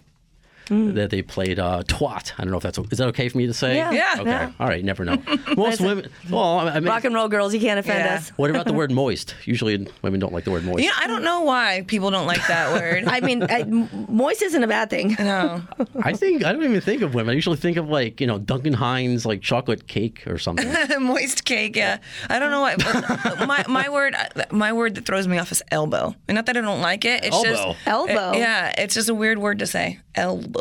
That they played uh, twat. I don't know if that's is that okay for me to say? Yeah. Yeah. Okay. Yeah. All right. Never know. <laughs> Most women. Well, I mean, Rock and roll girls, you can't offend Yeah. us. what about the <laughs> word moist? Usually, women don't like the word moist. You know, I don't know why people don't like that word. <laughs> I mean, I, m- moist isn't a bad thing. no. I think I don't even think of women. I usually think of like you know Duncan Hines like chocolate cake or something. Moist cake, yeah. I don't know why. but my my word, my word that throws me off is elbow. And not that I don't like it. It's Elbow. just Elbow? it- yeah, it's just a weird word to say. Elbow.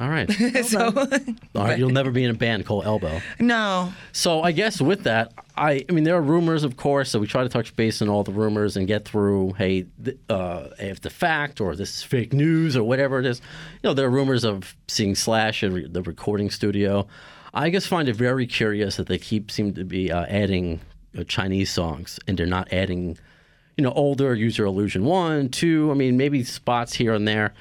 All right. <laughs> so <laughs> All right. You'll never be in a band called Elbow. no. So I guess with that, I I mean there are rumors, of course. So we try to touch base on all the rumors and get through. Hey, th- uh, if the fact or this is fake news or whatever it is, you know, there are rumors of seeing Slash at re- the recording studio. I just find it very curious that they keep seem to be uh, adding uh, Chinese songs and they're not adding, you know, older Use Your Illusion one, two. I mean, maybe spots here and there.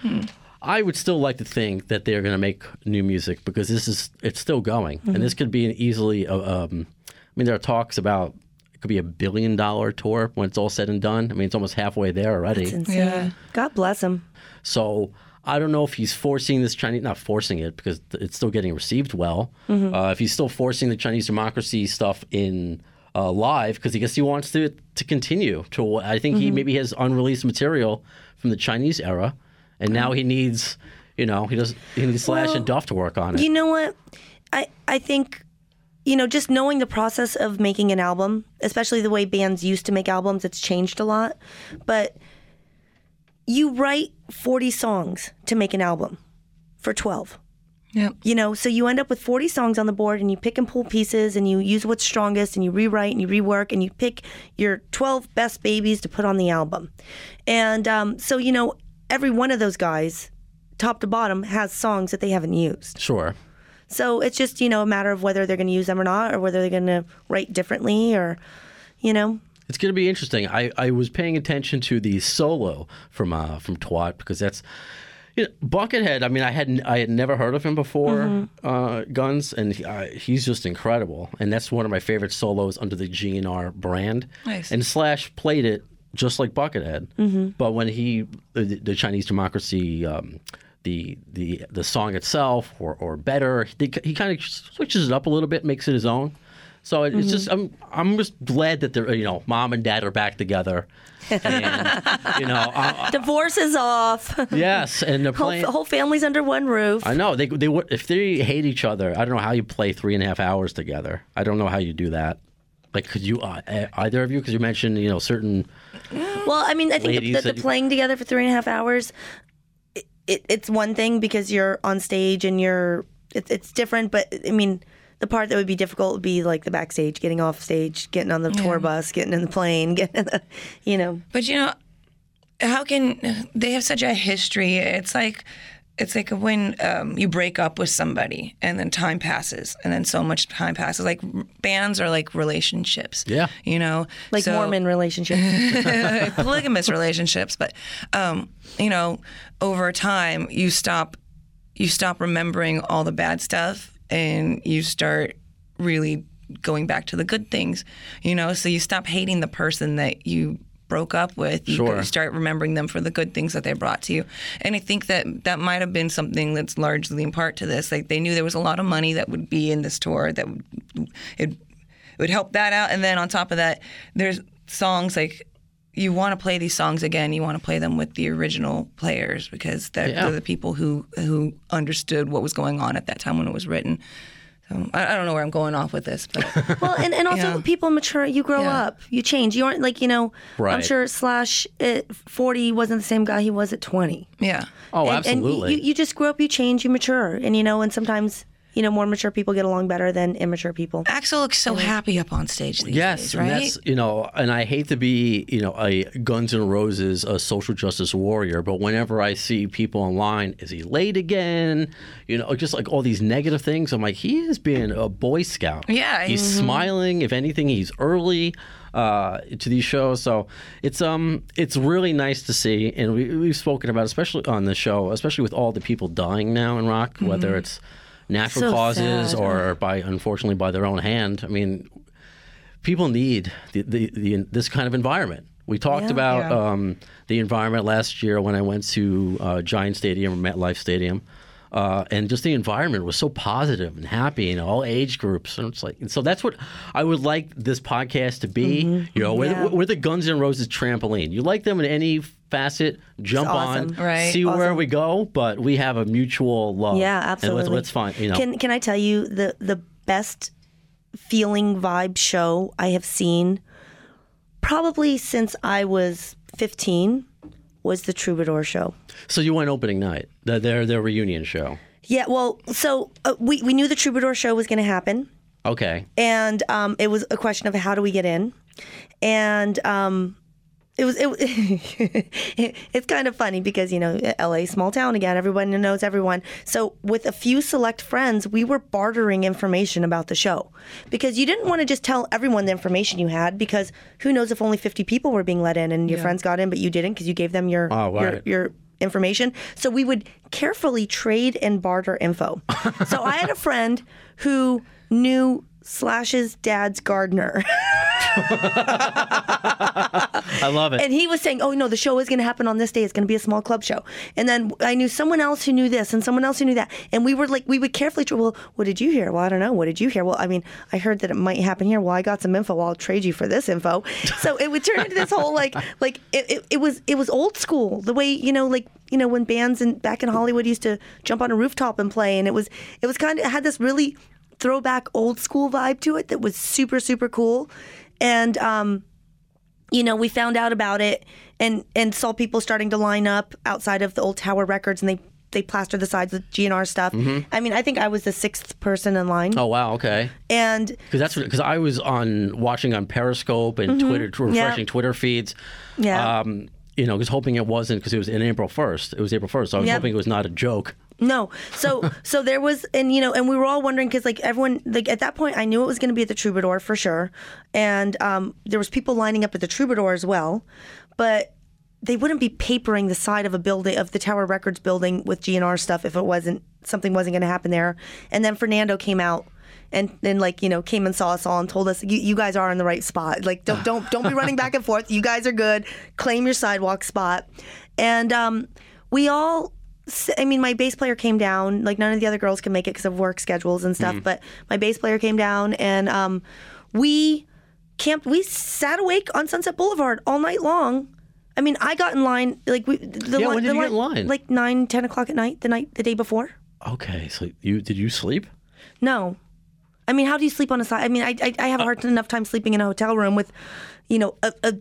I would still like to think that they're going to make new music because this is it's still going, and this could be an easily. Uh, um, I mean, there are talks about it could be a billion dollar tour when it's all said and done. I mean, it's almost halfway there already. It's insane. Yeah. God bless him. So I don't know if he's forcing this Chinese, not forcing it because it's still getting received well. Uh, if he's still forcing the Chinese democracy stuff in uh, live because I guess he wants to to continue to. I think he maybe has unreleased material from the Chinese era, and now he needs, you know, he does he needs Slash Well, and Duff to work on it. You know what? I I think you know just knowing the process of making an album, especially the way bands used to make albums, it's changed a lot. But you write 40 songs to make an album for 12. Yep. You know, so you end up with 40 songs on the board and you pick and pull pieces and you use what's strongest and you rewrite and you rework and you pick your 12 best babies to put on the album. And um, so, you know, every one of those guys, top to bottom, has songs that they haven't used. sure. So it's just, you know, a matter of whether they're going to use them or not or whether they're going to write differently or, you know. It's going to be interesting. I, I was paying attention to the solo from uh, from Twat because that's you know, Buckethead. I mean, I had I had never heard of him before uh, Guns, and he, uh, he's just incredible. And that's one of my favorite solos under the GNR brand. Nice. And Slash played it just like Buckethead, but when he the, the Chinese Democracy. Um, the, the the song itself, or, or better, he, he kind of switches it up a little bit, makes it his own. So it, it's just Mm-hmm. I'm I'm just glad that they're you know mom and dad are back together, and <laughs> you know uh, Divorce is off. yes, and they're whole, whole family's under one roof. I know they they would if they hate each other. I don't know how you play three and a half hours together. I don't know how you do that. Like, could you uh, either of you? Because you mentioned you know certain. Well, I mean, I think the, Ladies the, that the uh, playing together for three and a half hours, it, it, it's one thing because you're on stage and you're it, it's different. But I mean, the part that would be difficult would be like the backstage, getting off stage, getting on the tour bus, getting in the plane, <laughs> getting in the, you know. But you know, how can they have such a history? It's like it's like when um, you break up with somebody and then time passes and then so much time passes. Like bands are like relationships. Yeah. You know, Like So- Mormon relationships. <laughs> polygamous relationships, but um, you know, over time you stop you stop remembering all the bad stuff and you start really going back to the good things. You know, so you stop hating the person that you broke up with. You Sure. start remembering them for the good things that they brought to you. And I think that that might have been something that's largely in part to this. Like they knew there was a lot of money that would be in this tour that would it, it would help that out. And then on top of that, there's songs like you want to play these songs again. You want to play them with the original players because they're, Yeah. they're the people who who understood what was going on at that time when it was written. So I, I don't know where I'm going off with this, but <laughs> well, and, and also Yeah. people mature. You grow Yeah. up. You change. You aren't like you know. Right. I'm sure Slash at 40 wasn't the same guy he was at 20. yeah. Oh, and, absolutely. And you, you just grow up, you change, you mature, and you know, and sometimes you know more mature people get along better than immature people. Axl looks so happy up on stage these Yes, days, and right? that's you know, and I hate to be you know a Guns N' Roses a social justice warrior, but whenever I see people online, is he late again? You know, just like all these negative things, I'm like, he is being a Boy Scout. Yeah, he's mhm. smiling. If anything, he's early uh, to these shows, so it's um it's really nice to see, and we we've spoken about especially on the show, especially with all the people dying now in rock, whether it's natural So causes sad. or by unfortunately by their own hand. I mean, people need the, the, the this kind of environment. We talked Yeah. about Yeah. um, the environment last year when I went to uh, Giant Stadium or MetLife Stadium. Uh, and just the environment was so positive and happy in all age groups, and it's like, and so that's what I would like this podcast to be. You know, we're, Yeah. we're the Guns N' Roses trampoline. You like them in any facet, jump awesome. on, Right. see where we go, but we have a mutual love. Yeah, And absolutely. let's, let's find, you know, Can can I tell you the the best feeling vibe show I have seen probably since I was 15 was the Troubadour show. so you went opening night, the, their their reunion show. Yeah, well, so uh, we we knew the Troubadour show was going to happen. Okay. and um, it was a question of how do we get in, and um, it was it, <laughs> it's kind of funny because you know L.A. small town again, everyone knows everyone. So with a few select friends, we were bartering information about the show because you didn't want to just tell everyone the information you had because who knows if only fifty people were being let in and your friends got in but you didn't because you gave them your Oh, your, your information. So we would carefully trade and barter info. so I had a friend who knew Slash's dad's gardener. <laughs> I love it. and he was saying, "Oh no, the show is going to happen on this day. It's going to be a small club show." And then I knew someone else who knew this, and someone else who knew that, and we were like, we would carefully. Well, what did you hear? Well, I don't know. What did you hear? Well, I mean, I heard that it might happen here. Well, I got some info. I'll trade you for this info. <laughs> So it would turn into this whole like, like it, it, it was it was old school. The way you know, like you know, when bands in back in Hollywood used to jump on a rooftop and play, and it was it was kind of it had this really throwback old school vibe to it that was super super cool, and um you know, we found out about it and and saw people starting to line up outside of the old Tower Records, and they they plastered the sides with GNR stuff. I mean, I think I was the sixth person in line, oh wow, okay. and Because that's because I was on watching on Periscope and Twitter, refreshing Twitter feeds. Mm-hmm. Yeah. Um, you know, because hoping it wasn't because it was in April first. It was April first, so I was Yep. hoping it was not a joke. No. So <laughs> so there was and you know and we were all wondering because like everyone like at that point I knew it was going to be at the Troubadour for sure, and um, there was people lining up at the Troubadour as well, but they wouldn't be papering the side of a building of the Tower Records building with GNR stuff if it wasn't something wasn't going to happen there. And then Fernando came out. And then, like you know, came and saw us all and told us, "You, you guys are in the right spot. Like, don't <sighs> don't don't be running back and forth. You guys are good. Claim your sidewalk spot." And um, we all I mean, my bass player came down. Like none of the other girls can make it because of work schedules and stuff. But my bass player came down, and um, we camped. We sat awake on Sunset Boulevard all night long. I mean, I got in line like we. The Yeah, when did you get in line? Like nine, ten o'clock at night. The night, the day before. Okay, so you did you sleep? No. I mean, how do you sleep on a side? I mean, I, I, I have a hard enough time sleeping in a hotel room with, you know, a, a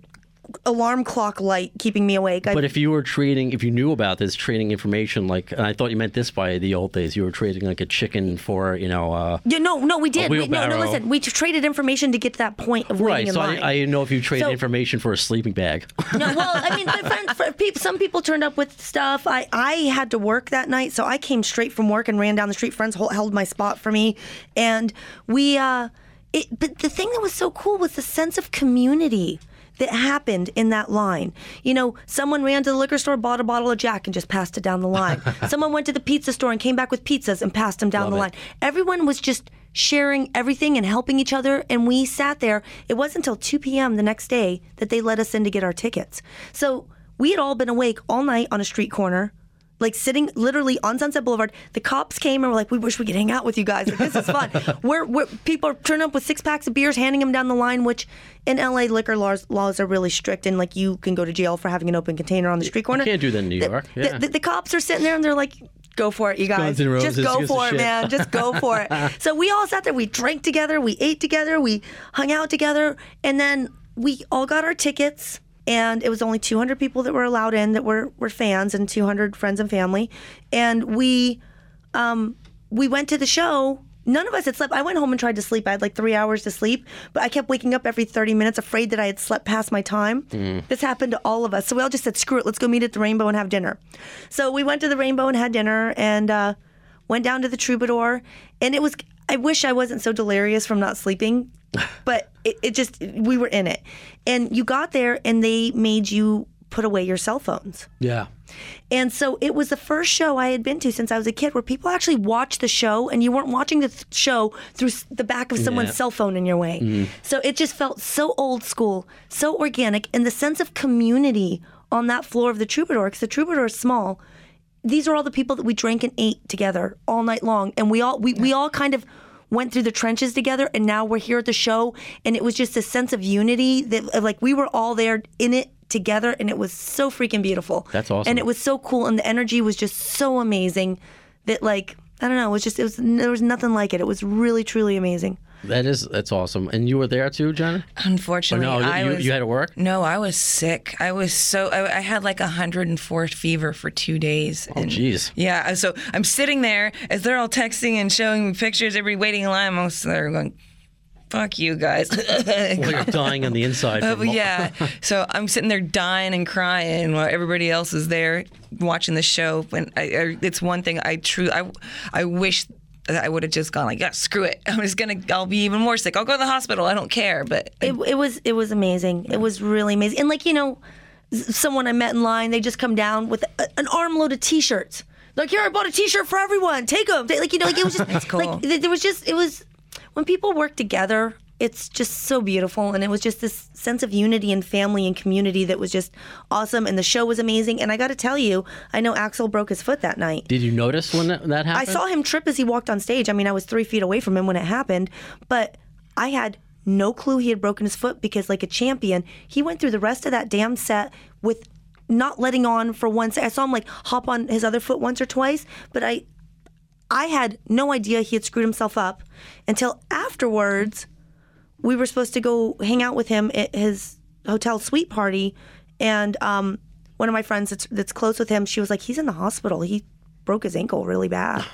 alarm clock light keeping me awake. I, But if you were trading, if you knew about this, trading information, like, and I thought you meant this by the old days, you were trading like a chicken for, you know, uh, yeah, no, no, we did. We, no, no, listen, we traded information to get to that point of right. waiting in So line. I, I know if you traded So- information for a sleeping bag. <laughs> No, well, I mean, friends, for people, some people turned up with stuff. I, I had to work that night, so I came straight from work and ran down the street. Friends held my spot for me, and we. Uh, it, but the thing that was so cool was the sense of community that happened in that line. You know, someone ran to the liquor store, bought a bottle of Jack, and just passed it down the line. <laughs> someone went to the pizza store and came back with pizzas and passed them down Love the it. line. Everyone was just sharing everything and helping each other. And we sat there. It wasn't until 2 p.m. the next day that they let us in to get our tickets. So we had all been awake all night on a street corner. Like sitting literally on Sunset Boulevard, the cops came and were like, "We wish we could hang out with you guys. Like, this is fun." <laughs> we're, we're people are turning up with six packs of beers, handing them down the line. Which in LA, liquor laws laws are really strict, and like you can go to jail for having an open container on the street corner. You can't do that in New York, the- yeah. the, the cops are sitting there and they're like, "Go for it, you guys. Just go for it, man. Just go for it." <laughs> so we all sat there. We drank together. We ate together. We hung out together, and then we all got our tickets. And it was only 200 people that were allowed in that were, were fans and 200 friends and family. And we um, we went to the show. None of us had slept. I went home and tried to sleep. I had like three hours to sleep, but I kept waking up every 30 minutes, afraid that I had slept past my time. This happened to all of us. So we all just said, screw it, let's go meet at the Rainbow and have dinner. So we went to the Rainbow and had dinner and uh, went down to the Troubadour. And it was, I wish I wasn't so delirious from not sleeping, <laughs> but it, it just, we were in it. And you got there and they made you put away your cell phones. yeah. And so it was the first show I had been to since I was a kid where people actually watched the show and you weren't watching the th- show through s- the back of someone's Yeah. cell phone in your way. Mm-hmm. So it just felt so old school, so organic, and the sense of community on that floor of the Troubadour, because the Troubadour is small. These are all the people that we drank and ate together all night long. And we all we, we all kind of went through the trenches together and now we're here at the show and it was just a sense of unity that like we were all there in it together and it was so freaking beautiful. That's awesome. And it was so cool and the energy was just so amazing that like I don't know, it was just it was there was nothing like it. It was really truly amazing. That is, that's awesome. And you were there too, Jen? Unfortunately, Or no, I you- was. you had to work? No, I was sick. I was so. I, I had like 104 fever for two days. Oh, jeez. Yeah. Uh, so I'm sitting there as they're all texting and showing me pictures. Everybody waiting in line. I'm there going, "Fuck you guys." <laughs> Well, you're dying on the inside. <laughs> Oh, yeah. <laughs> So I'm sitting there dying and crying while everybody else is there watching the show. And I, I, it's one thing I truly, I I wish I would have just gone like, yeah, screw it. <laughs> I'm just gonna. I'll be even more sick. I'll go to the hospital. I don't care. But It, it was it was amazing. It was really amazing. And like you know, someone I met in line, they just come down with a, an armload of T-shirts. Like here, I bought a T-shirt for everyone. Take them. Like you know, like it was just <laughs> cool. like there was just it was when people work together. It's just so beautiful, and it was just this sense of unity and family and community that was just awesome. And the show was amazing. And I got to tell you, I know Axl broke his foot that night. Did you notice when that, happened? I saw him trip as he walked on stage. I mean, I was three feet away from him when it happened, but I had no clue he had broken his foot because, like a champion, he went through the rest of that damn set with not letting on for one second. I saw him like hop on his other foot once or twice, but I, I had no idea he had screwed himself up until afterwards. We were supposed to go hang out with him at his hotel suite party, and um, one of my friends that's, that's close with him, she was like, "He's in the hospital. He broke his ankle really bad.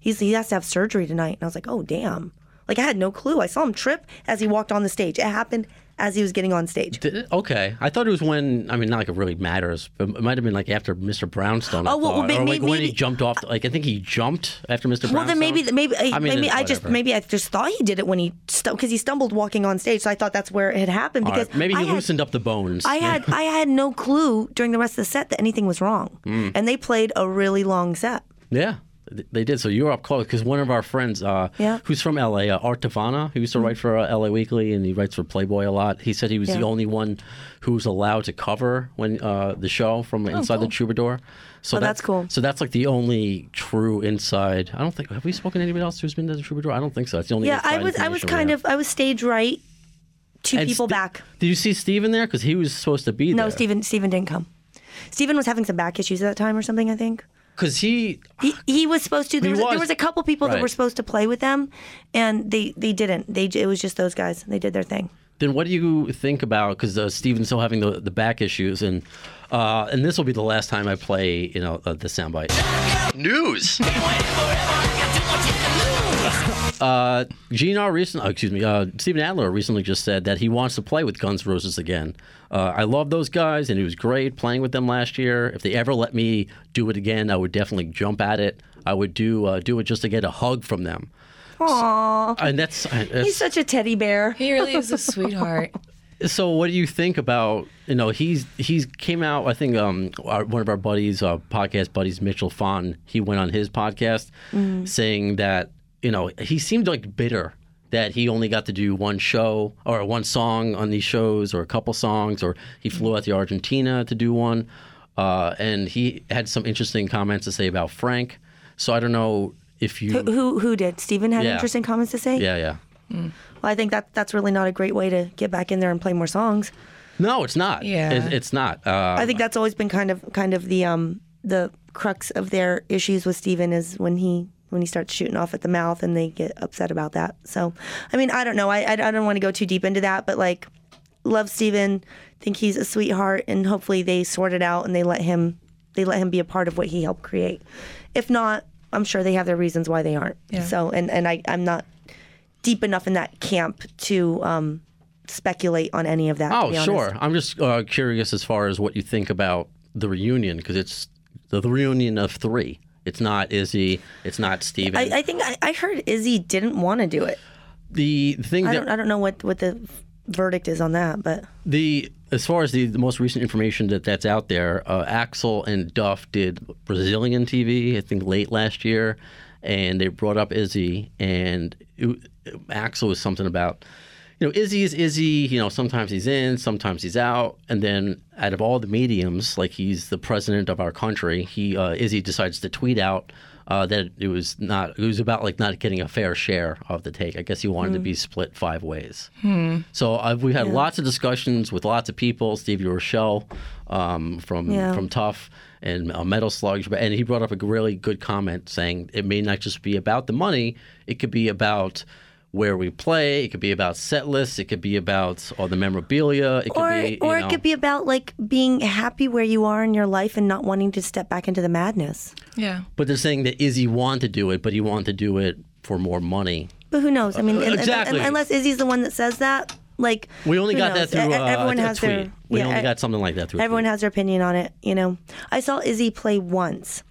He's he has to have surgery tonight." And I was like, "Oh damn!" Like I had no clue. I saw him trip as he walked on the stage. It happened as he was getting on stage. Did it? Okay, I thought it was when I mean, not like it really matters, but it might have been like after Mr. Brownstone. I Oh, well, well, thought. may- or like may- when he jumped off. Like I think he jumped after Mr. Brownstone. Well, then maybe maybe I, I mean, maybe I just maybe I just thought he did it when he because he stumbled walking on stage. So I thought that's where it had happened because right, maybe he I had- loosened up the bones. I had I had no clue during the rest of the set that anything was wrong, Mm. and they played a really long set. Yeah, they did. So you were up close because one of our friends, uh, Yeah. who's from LA, uh, Art Tavana, he used to write for uh, LA Weekly and he writes for Playboy a lot. He said he was the only one who was allowed to cover when uh, the show from inside the troubadour. So Oh, that's cool. So that's like the only true inside. I don't think have we spoken to anybody else who's been to the troubadour. I don't think so. It's the only. Yeah, I was I was kind of I was stage right two And people Ste- back. Did you see Steven there? Because he was supposed to be there. No, Steven Steven didn't come. Steven was having some back issues at that time or something, I think. Because he, He, he was supposed to. There He was, there was. was a couple people that were supposed to play with them, and they they didn't. They it was just those guys. They did their thing. then what do you think about? Because uh, Steven's still having the, the back issues, and uh, and this will be the last time I play, you know, uh, the soundbite. News. Uh, GNR recently, excuse me, uh, Steven Adler recently just said that he wants to play with Guns N' Roses again. Uh, I love those guys, and it was great playing with them last year. If they ever let me do it again, I would definitely jump at it. I would do uh, do it just to get a hug from them. Aww, And that's, that's he's such a teddy bear. He really is a sweetheart. <laughs> So, what do you think about you know he's he's came out? I think um our, one of our buddies, uh, podcast buddies, Mitchell Fon, he went on his podcast saying that you know he seemed like bitter that he only got to do one show or one song on these shows or a couple songs or he flew out to Argentina to do one, uh, and he had some interesting comments to say about Frank. So I don't know if you Who who did? Stephen had Yeah. interesting comments to say. yeah yeah. Well, I think that that's really not a great way to get back in there and play more songs. No, it's not. Yeah. It, it's not. Uh, I think that's always been kind of kind of the um the crux of their issues with Steven is when he when he starts shooting off at the mouth and they get upset about that. So, I mean, I don't know. I I, I don't want to go too deep into that, but like, love Steven, think he's a sweetheart, and hopefully they sort it out and they let him they let him be a part of what he helped create. If not, I'm sure they have their reasons why they aren't. Yeah. So, and and I I'm not deep enough in that camp to um speculate on any of that. Oh, sure. I'm just uh, curious as far as what you think about the reunion because it's the, the reunion of three. It's not Izzy. It's not Steven. I, I think I, I heard Izzy didn't want to do it. the thing I that don't I don't know what what the verdict is on that, but the as far as the, the most recent information that that's out there, uh, Axl and Duff did Brazilian TV. I think late last year, and they brought up Izzy, and it, Axl was something about. You know, Izzy is Izzy. You know, sometimes he's in, sometimes he's out, and then out of all the mediums, like he's the president of our country, he uh, Izzy decides to tweet out uh, that it was not. It was about like not getting a fair share of the take. I guess he wanted to be split five ways. So uh, we had lots of discussions with lots of people. Stevie Rachelle um, from Yeah. from Tuff and uh, Metal Sludge, and he brought up a really good comment saying it may not just be about the money; it could be about where we play. It could be about set lists. It could be about all the memorabilia. It could or be, you or know, it could be about like being happy where you are in your life and not wanting to step back into the madness. Yeah. But they're saying that Izzy wanted to do it, but he wanted to do it for more money. But who knows? I mean, and- and- exactly. unless Izzy's the one that says that, like We only got knows? that through uh, everyone a has tweet. their we yeah, only got something like that through. a Everyone tweet. has their opinion on it, you know. I saw Izzy play once,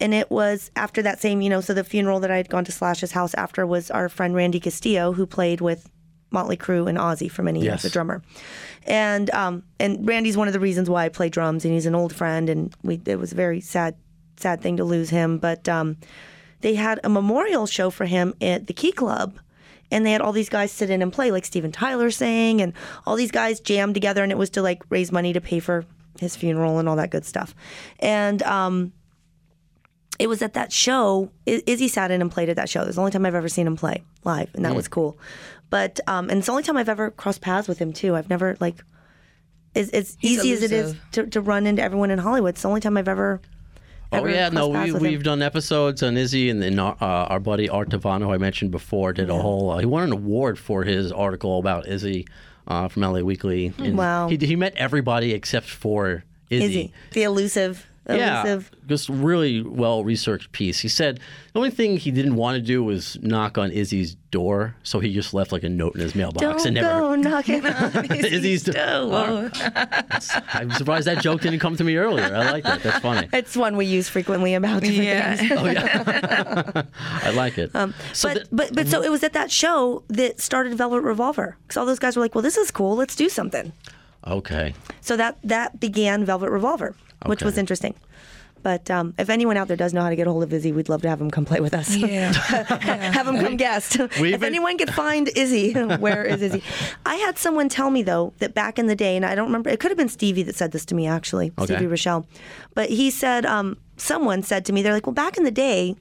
and it was after that same, you know, so the funeral that I had gone to Slash's house after was our friend Randy Castillo, who played with Motley Crue and Ozzy for many years, Yes. the drummer. And um, and Randy's one of the reasons why I play drums, and he's an old friend, and we it was a very sad, sad thing to lose him. But um, they had a memorial show for him at the Key Club. And they had all these guys sit in and play, like Steven Tyler sang, and all these guys jammed together, and it was to like raise money to pay for his funeral and all that good stuff. And um, it was at that show. Izzy sat in and played at that show. It was the only time I've ever seen him play live, and that was cool. But um, and it's the only time I've ever crossed paths with him too. I've never like, as, it's He's easy as it is to, to run into everyone in Hollywood. It's the only time I've ever. Oh ever yeah, no, we, with him. we've done episodes on Izzy, and then uh, our buddy Art Tavana, who I mentioned before, did a whole. Uh, he won an award for his article about Izzy uh, from LA Weekly. And Wow. He, he met everybody except for Izzy. Izzy, the elusive, Yeah, elusive. just really well researched piece. He said the only thing he didn't want to do was knock on Izzy's door, so he just left like a note in his mailbox Don't and never. go <laughs> knocking on <laughs> Izzy's door. Oh, I'm surprised that joke didn't come to me earlier. I like that. That's funny. It's one we use frequently about different yeah. things. Oh yeah, <laughs> I like it. Um, so but th- but but so it was at that show that started Velvet Revolver because all those guys were like, "Well, this is cool. Let's do something." okay. So that that began Velvet Revolver, which was interesting. But um, if anyone out there does know how to get a hold of Izzy, we'd love to have him come play with us. Yeah. <laughs> have him come guest. <laughs> we've if been- anyone could find Izzy, <laughs> where is Izzy? I had someone tell me though that back in the day, and I don't remember. It could have been Stevie that said this to me actually, Okay. Stevie Rachelle. But he said um, someone said to me, they're like, well, back in the day,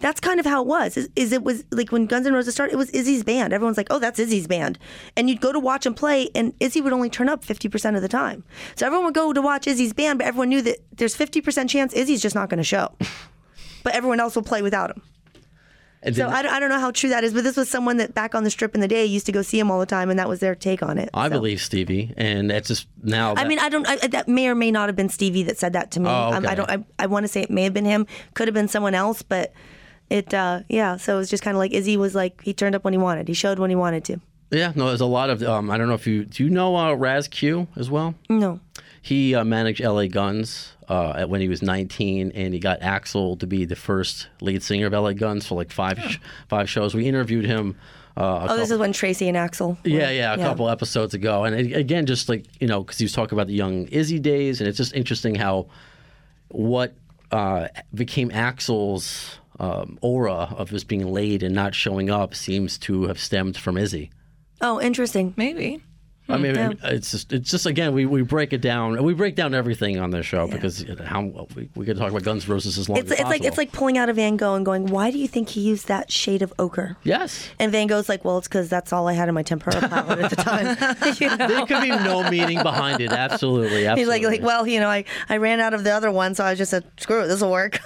that's kind of how it was. Is, is it was like when Guns N' Roses started, it was Izzy's band. Everyone's like, oh, that's Izzy's band. And you'd go to watch him play, and Izzy would only turn up 50% of the time. So everyone would go to watch Izzy's band, but everyone knew that there's 50% chance Izzy's just not going to show. <laughs> but everyone else will play without him. So I don't, I don't know how true that is, but this was someone that back on the strip in the day used to go see him all the time, and that was their take on it. I So- believe Stevie, and that's just now. I mean, I don't. I, that may or may not have been Stevie that said that to me. Oh, Um, I okay. don't. I, I want to say it may have been him. Could have been someone else, but it. uh Yeah. So it was just kind of like Izzy was like he turned up when he wanted. He showed when he wanted to. yeah, no, there's a lot of. Um, I don't know if you do you know uh, Raz Cue as well. No. He uh, managed LA Guns uh, at- when he was 19, and he got Axl to be the first lead singer of LA Guns for like five sh- five shows. We interviewed him. Uh, Oh, this is when Tracii and Axl. were- yeah, yeah, a couple episodes ago, and a- again, just like you know, because he was talking about the young Izzy days, and it's just interesting how what uh, became Axl's um, aura of just being late and not showing up seems to have stemmed from Izzy. Oh, interesting. Maybe. I mean, Yeah. it's just it's just again we, we break it down. We break down everything on this show because how we, we could talk about Guns Roses as long It's as it's like it's like pulling out a Van Gogh and going, why do you think he used that shade of ochre? yes. And Van Gogh's like, well, it's because that's all I had in my tempera <laughs> palette at the time. <laughs> <laughs> you know? There could be no meaning behind it. Absolutely, absolutely. He's like, like, well, you know, I, I ran out of the other one, so I just said, screw it, this will work.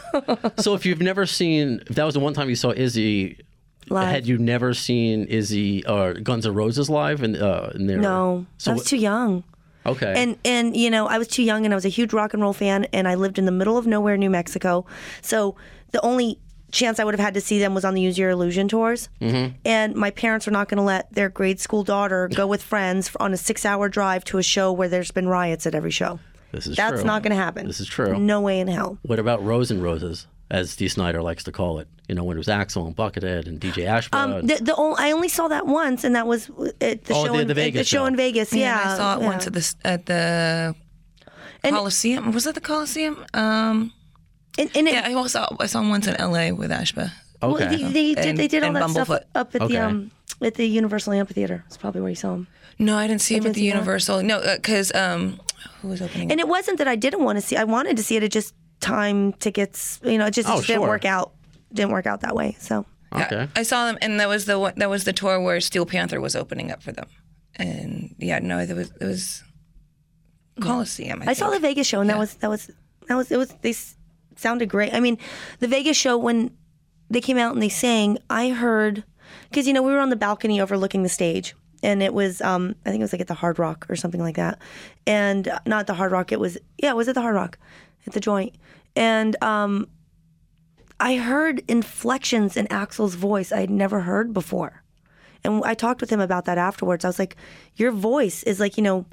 so if you've never seen, if that was the one time you saw Izzy, Live. had you never seen Izzy or Guns N' Roses live And uh, in their? No, So I was too young. okay. And and you know, I was too young and I was a huge rock and roll fan and I lived in the middle of nowhere, New Mexico. So the only chance I would have had to see them was on the Use Your Illusion tours. Mm-hmm. And my parents were not going to let their grade school daughter go with friends on a 6-hour drive to a show where there's been riots at every show. this is That's true. not going to happen. This is true. No way in hell. What about Rose and Roses, as Dee Snider likes to call it? You know, when it was Axl and Buckethead and DJ Ashba. Um, the, the only, I only saw that once, and that was at the Oh, show the- in the Vegas the show show. in Vegas. Yeah, I saw it yeah. once at the at the And- Coliseum. Was that the Coliseum? Um, And, and it, yeah, I also I saw him once in L.A. with Ashba. Well, okay. they, they did. And- They did all and that stuff up at Okay. the um at the Universal Amphitheater. That's probably where you saw him. No, I didn't see him didn't at the see that. Universal. No, because um, who was opening? And it wasn't that I didn't want to see. I wanted to see it. It just time tickets. You know, it just, it Oh, just didn't work out. Didn't work out that way. So Yeah, okay. I saw them, and that was the one, that was the tour where Steel Panther was opening up for them. And yeah, no, it was it was Coliseum. I, I saw the. Vegas show, and that was that was that was it was they s- sounded great. I mean, the Vegas show when they came out and they sang, I heard because you know we were on the balcony overlooking the stage, and it was um I think it was like at the Hard Rock or something like that, and uh, not the Hard Rock. It was yeah, it was at the Hard Rock, at the Joint, and um I heard inflections in Axl's voice I had never heard before. And I talked with him about that afterwards. I was like, Your voice is like, you know,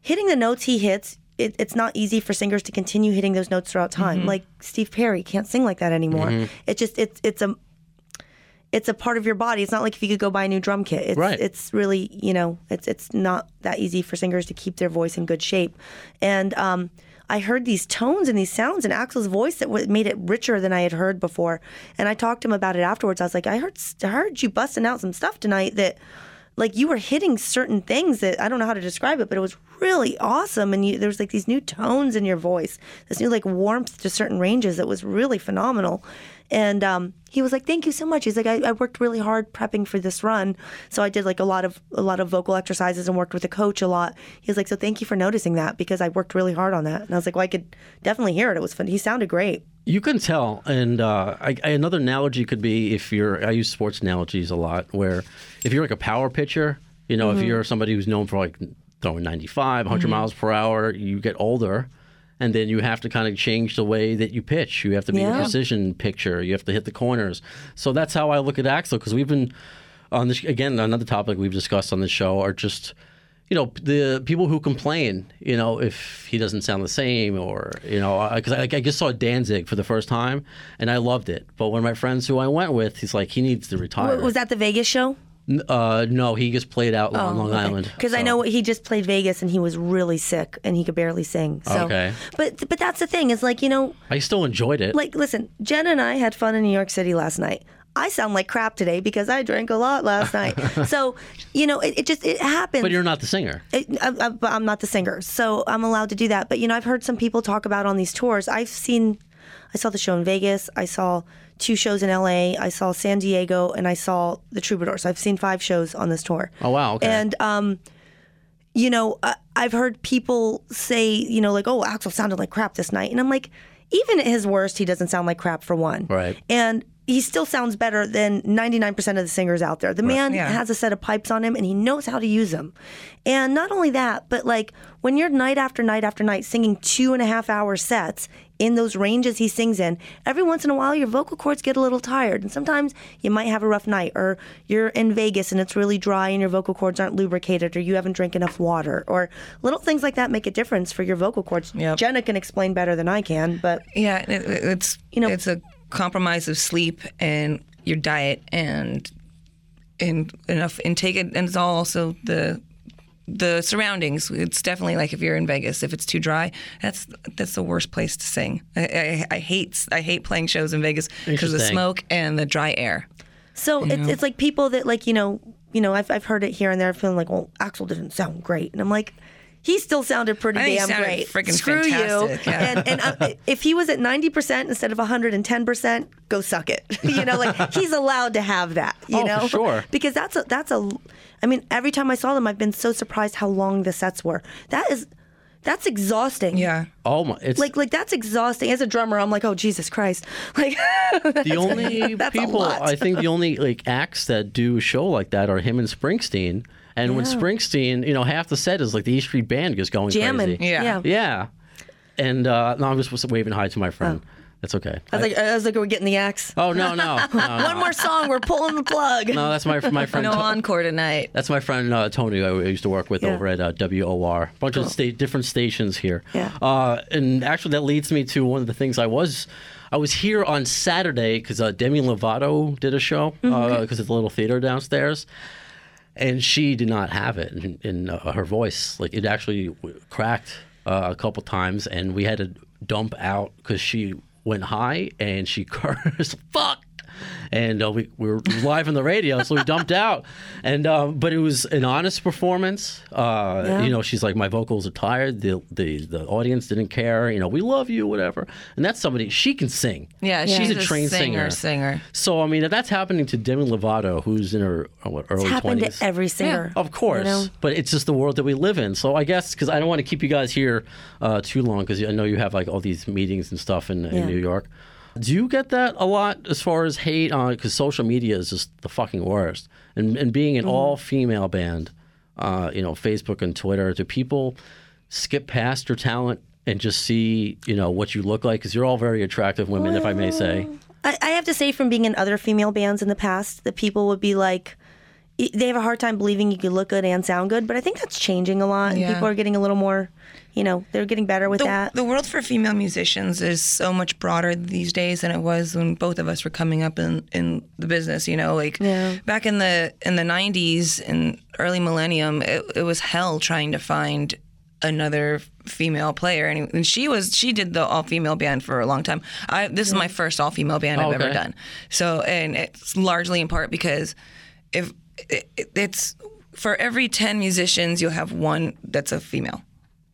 hitting the notes he hits. It, it's not easy for singers to continue hitting those notes throughout time. Like Steve Perry can't sing like that anymore. It just it's it's a it's a part of your body. It's not like if you could go buy a new drum kit. It's Right. it's really you know it's it's not that easy for singers to keep their voice in good shape. And um, I heard these tones and these sounds in Axl's voice that made it richer than I had heard before. And I talked to him about it afterwards. I was like, I heard I heard you busting out some stuff tonight that like you were hitting certain things that I don't know how to describe it, but it was really awesome. And you, there was like these new tones in your voice, this new like warmth to certain ranges that was really phenomenal. And um, he was like, "Thank you so much." He's like, I, "I worked really hard prepping for this run, so I did like a lot of a lot of vocal exercises and worked with a coach a lot." He was like, "So thank you for noticing that because I worked really hard on that." And I was like, "Well, I could definitely hear it. It was fun. He sounded great." You can tell, and uh, I, another analogy could be if you're. I use sports analogies a lot, where if you're like a power pitcher, you know, Mm-hmm. if you're somebody who's known for like throwing 95, 100 miles per hour, you get older, and then you have to kind of change the way that you pitch. You have to be a precision pitcher. You have to hit the corners. So that's how I look at Axl because we've been on this again. Another topic we've discussed on the show are just you know the people who complain you know if he doesn't sound the same or you know because I, I just saw danzig for the first time and i loved it but one of my friends who i went with he's like he needs to retire Was that the Vegas show? Uh, no he just played out on long island Because I know he just played Vegas and he was really sick and he could barely sing. So, Okay. But but that's the thing is like you know i still enjoyed it like listen, Jen and I had fun in New York City last night. I sound like crap today because I drank a lot last night. <laughs> so you know it, it just it happens. but you're not the singer It, I, I, I'm not the singer, so I'm allowed to do that. But you know, I've heard some people talk about on these tours. I've seen, I saw the show in Vegas. I saw two shows in LA. I saw San Diego, and I saw the Troubadours. I've seen five shows on this tour. Oh wow. Okay. And um, you know, I, I've heard people say, you know, like, "Oh, Axl sounded like crap this night," and I'm like, even at his worst, he doesn't sound like crap for one. Right. And he still sounds better than 99% of the singers out there. The man Yeah. has a set of pipes on him and he knows how to use them. And not only that, but like when you're night after night after night singing two and a half hour sets in those ranges he sings in, every once in a while your vocal cords get a little tired. And sometimes you might have a rough night or you're in Vegas and it's really dry and your vocal cords aren't lubricated or you haven't drank enough water or little things like that make a difference for your vocal cords. Yep. Jenna can explain better than I can, but Yeah, it, it's You know- it's a compromise of sleep and your diet and and enough intake, and it's all also the the surroundings. It's definitely like if you're in Vegas, if it's too dry, that's that's the worst place to sing. I, I, I hate I hate playing shows in Vegas because of the smoke and the dry air. So it's it's like people that like you know you know I've I've heard it here and there feeling like well Axl didn't sound great and I'm like he still sounded pretty I think he damn sounded great. freaking Screw fantastic, you. yeah. And and uh, <laughs> if he was at ninety percent instead of hundred and ten percent, go suck it. <laughs> you know, like he's allowed to have that. You Oh, for know, sure. Because that's a that's a. I mean, every time I saw them, I've been so surprised how long the sets were. That is. That's exhausting. Yeah. oh my. It's Like, like that's exhausting. As a drummer, I'm like, oh Jesus Christ! <laughs> Like, the only <laughs> people. I think the only like acts that do a show like that are him and Springsteen. And when Springsteen, you know, half the set is like the E Street Band is going jamming. crazy. Yeah. yeah. Yeah. And uh, no, I'm just waving hi to my friend. That's okay. I was like, I was like, we're getting the axe. oh no, no, <laughs> no, no. One more song, we're pulling the plug. No, that's my my friend. <laughs> No To- encore tonight. That's my friend uh, Tony. I used to work with Yeah. over at uh, WOR. A bunch of sta- different stations here. Yeah. Uh, and actually, that leads me to one of the things I was. I was here on Saturday because uh, Demi Lovato did a show Mm-hmm. because it's a little theater downstairs, and she did not have it in, in uh, her voice. Like it actually cracked uh, a couple times, and we had to dump out because she went high and she <laughs> cursed. Fuck and uh, we, we were live on the radio, so we dumped out. And um, but it was an honest performance. Uh, Yeah. You know, she's like, my vocals are tired. The, the the audience didn't care. You know, we love you, whatever. And that's somebody she can sing. Yeah, she's she's a trained singer. singer. Singer. So I mean, that's happening to Demi Lovato, who's in her uh, what, early It's happened twenties. to every singer. Of course, You know? but it's just the world that we live in. So I guess because I don't want to keep you guys here uh, too long because I know you have like all these meetings and stuff in, in New York. Do you get that a lot as far as hate on? Because social media is just the fucking worst. And and being Mm-hmm. an all female band, uh, you know, Facebook and Twitter, do people skip past your talent and just see you know what you look like? Because you're all very attractive women, if I may say. I, I have to say, from being in other female bands in the past, that people would be like, they have a hard time believing you could look good and sound good. But I think that's changing a lot, and Yeah. people are getting a little more, you know, they're getting better with the, that. the world for female musicians is so much broader these days than it was when both of us were coming up in, in the business. You know, like Yeah. back in the in the '90s and early millennium, it, it was hell trying to find another female player, and, and she was she did the all female band for a long time. I this is my first all female band I've oh, ever done. So, and it's largely in part because if it, it- it's for every 10 musicians you'll have one that's a female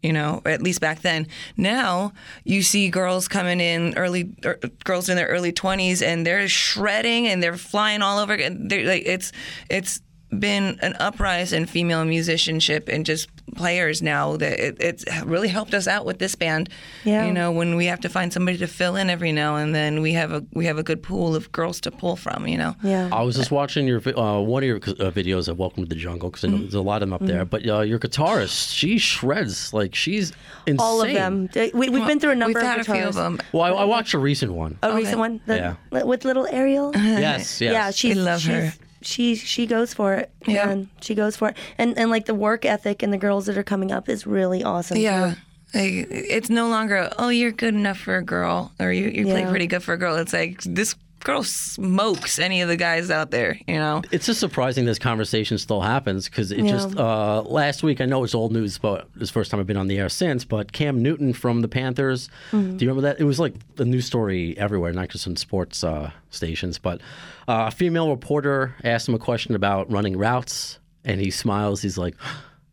you know at least back then. Now you see girls coming in early er, girls in their early 20s and they're shredding and they're flying all over they're like it's it's been an uprise in female musicianship and just players now that it, it's really helped us out with this band Yeah. you know when we have to find somebody to fill in every now and then we have a we have a good pool of girls to pull from you know yeah. I was just watching your uh, one of your uh, videos of Welcome to the Jungle because Mm-hmm. there's a lot of them up there. But uh, your guitarist, she shreds like she's insane. All of them. We, we've been through a number we've of had a few of them Well, I, I watched a recent one. A recent one, the, Yeah. with little Ariel. yes, <laughs> yes. Yeah, she's, We love she's, her. She she goes for it. Yeah. and she goes for it. And and like the work ethic and the girls that are coming up is really awesome. Yeah. Like, it's no longer, oh, you're good enough for a girl, or you, you play pretty good for a girl. It's like, this girl smokes any of the guys out there, you know? It's just surprising this conversation still happens because it Yeah. just uh, last week I know it's old news, but it's the first time I've been on the air since. But Cam Newton from the Panthers, Mm-hmm. do you remember that? It was like a news story everywhere, not just in sports uh, stations. But uh, a female reporter asked him a question about running routes, and he smiles. He's like,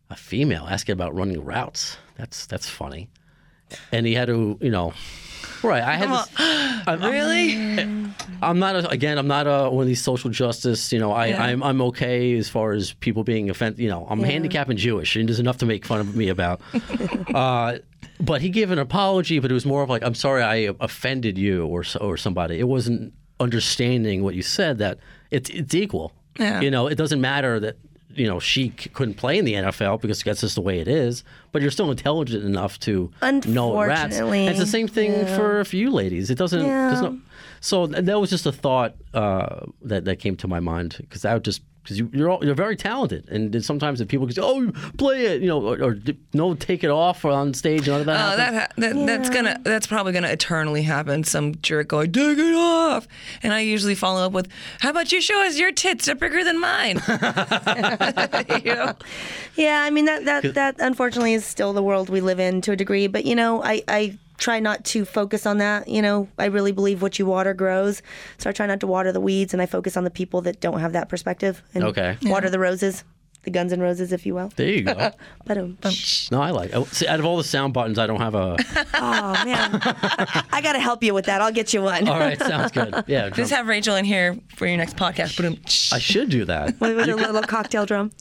"A female asking about running routes? That's that's funny." And he had to, you know, Right. I had this, I'm, I'm- Really? I'm not a, again. I'm not a, one of these social justice. You know, I, Yeah. I'm I'm okay as far as people being offended. You know, I'm handicapped and Jewish, and there's enough to make fun of me about. <laughs> uh, but he gave an apology, but it was more of like, I'm sorry, I offended you or so- or somebody. It wasn't understanding what you said. That it's it's equal. Yeah. You know, it doesn't matter that you know she c- couldn't play in the NFL because that's just the way it is. But you're still intelligent enough to know rats. And it's the same thing yeah. for for you ladies. It doesn't. There's no, so that was just a thought uh, that that came to my mind because I would just because you, you're all, you're very talented, and then sometimes if people go, "Oh, play it," you know, or, or no, take it off on stage, none of that. Oh, happens. that, ha- that that's gonna that's probably gonna eternally happen. Some jerk going, take it off, and I usually follow up with, "How about you show us your tits? They're bigger than mine." <laughs> <laughs> you know? Yeah, I mean that that that unfortunately is still the world we live in to a degree. But you know, I I try not to focus on that. You know, I really believe what you water grows, so I try not to water the weeds, and I focus on the people that don't have that perspective. And Okay. Water the roses, the Guns and Roses, if you will. there you go. <laughs> But um, no, I like. Oh, see, out of all the sound buttons, I don't have a. <laughs> oh man, I, I got to help you with that. I'll get you one. All right, sounds good. <laughs> Yeah, Just have Rachel in here for your next podcast. But I should do that. with, with a little cocktail drum.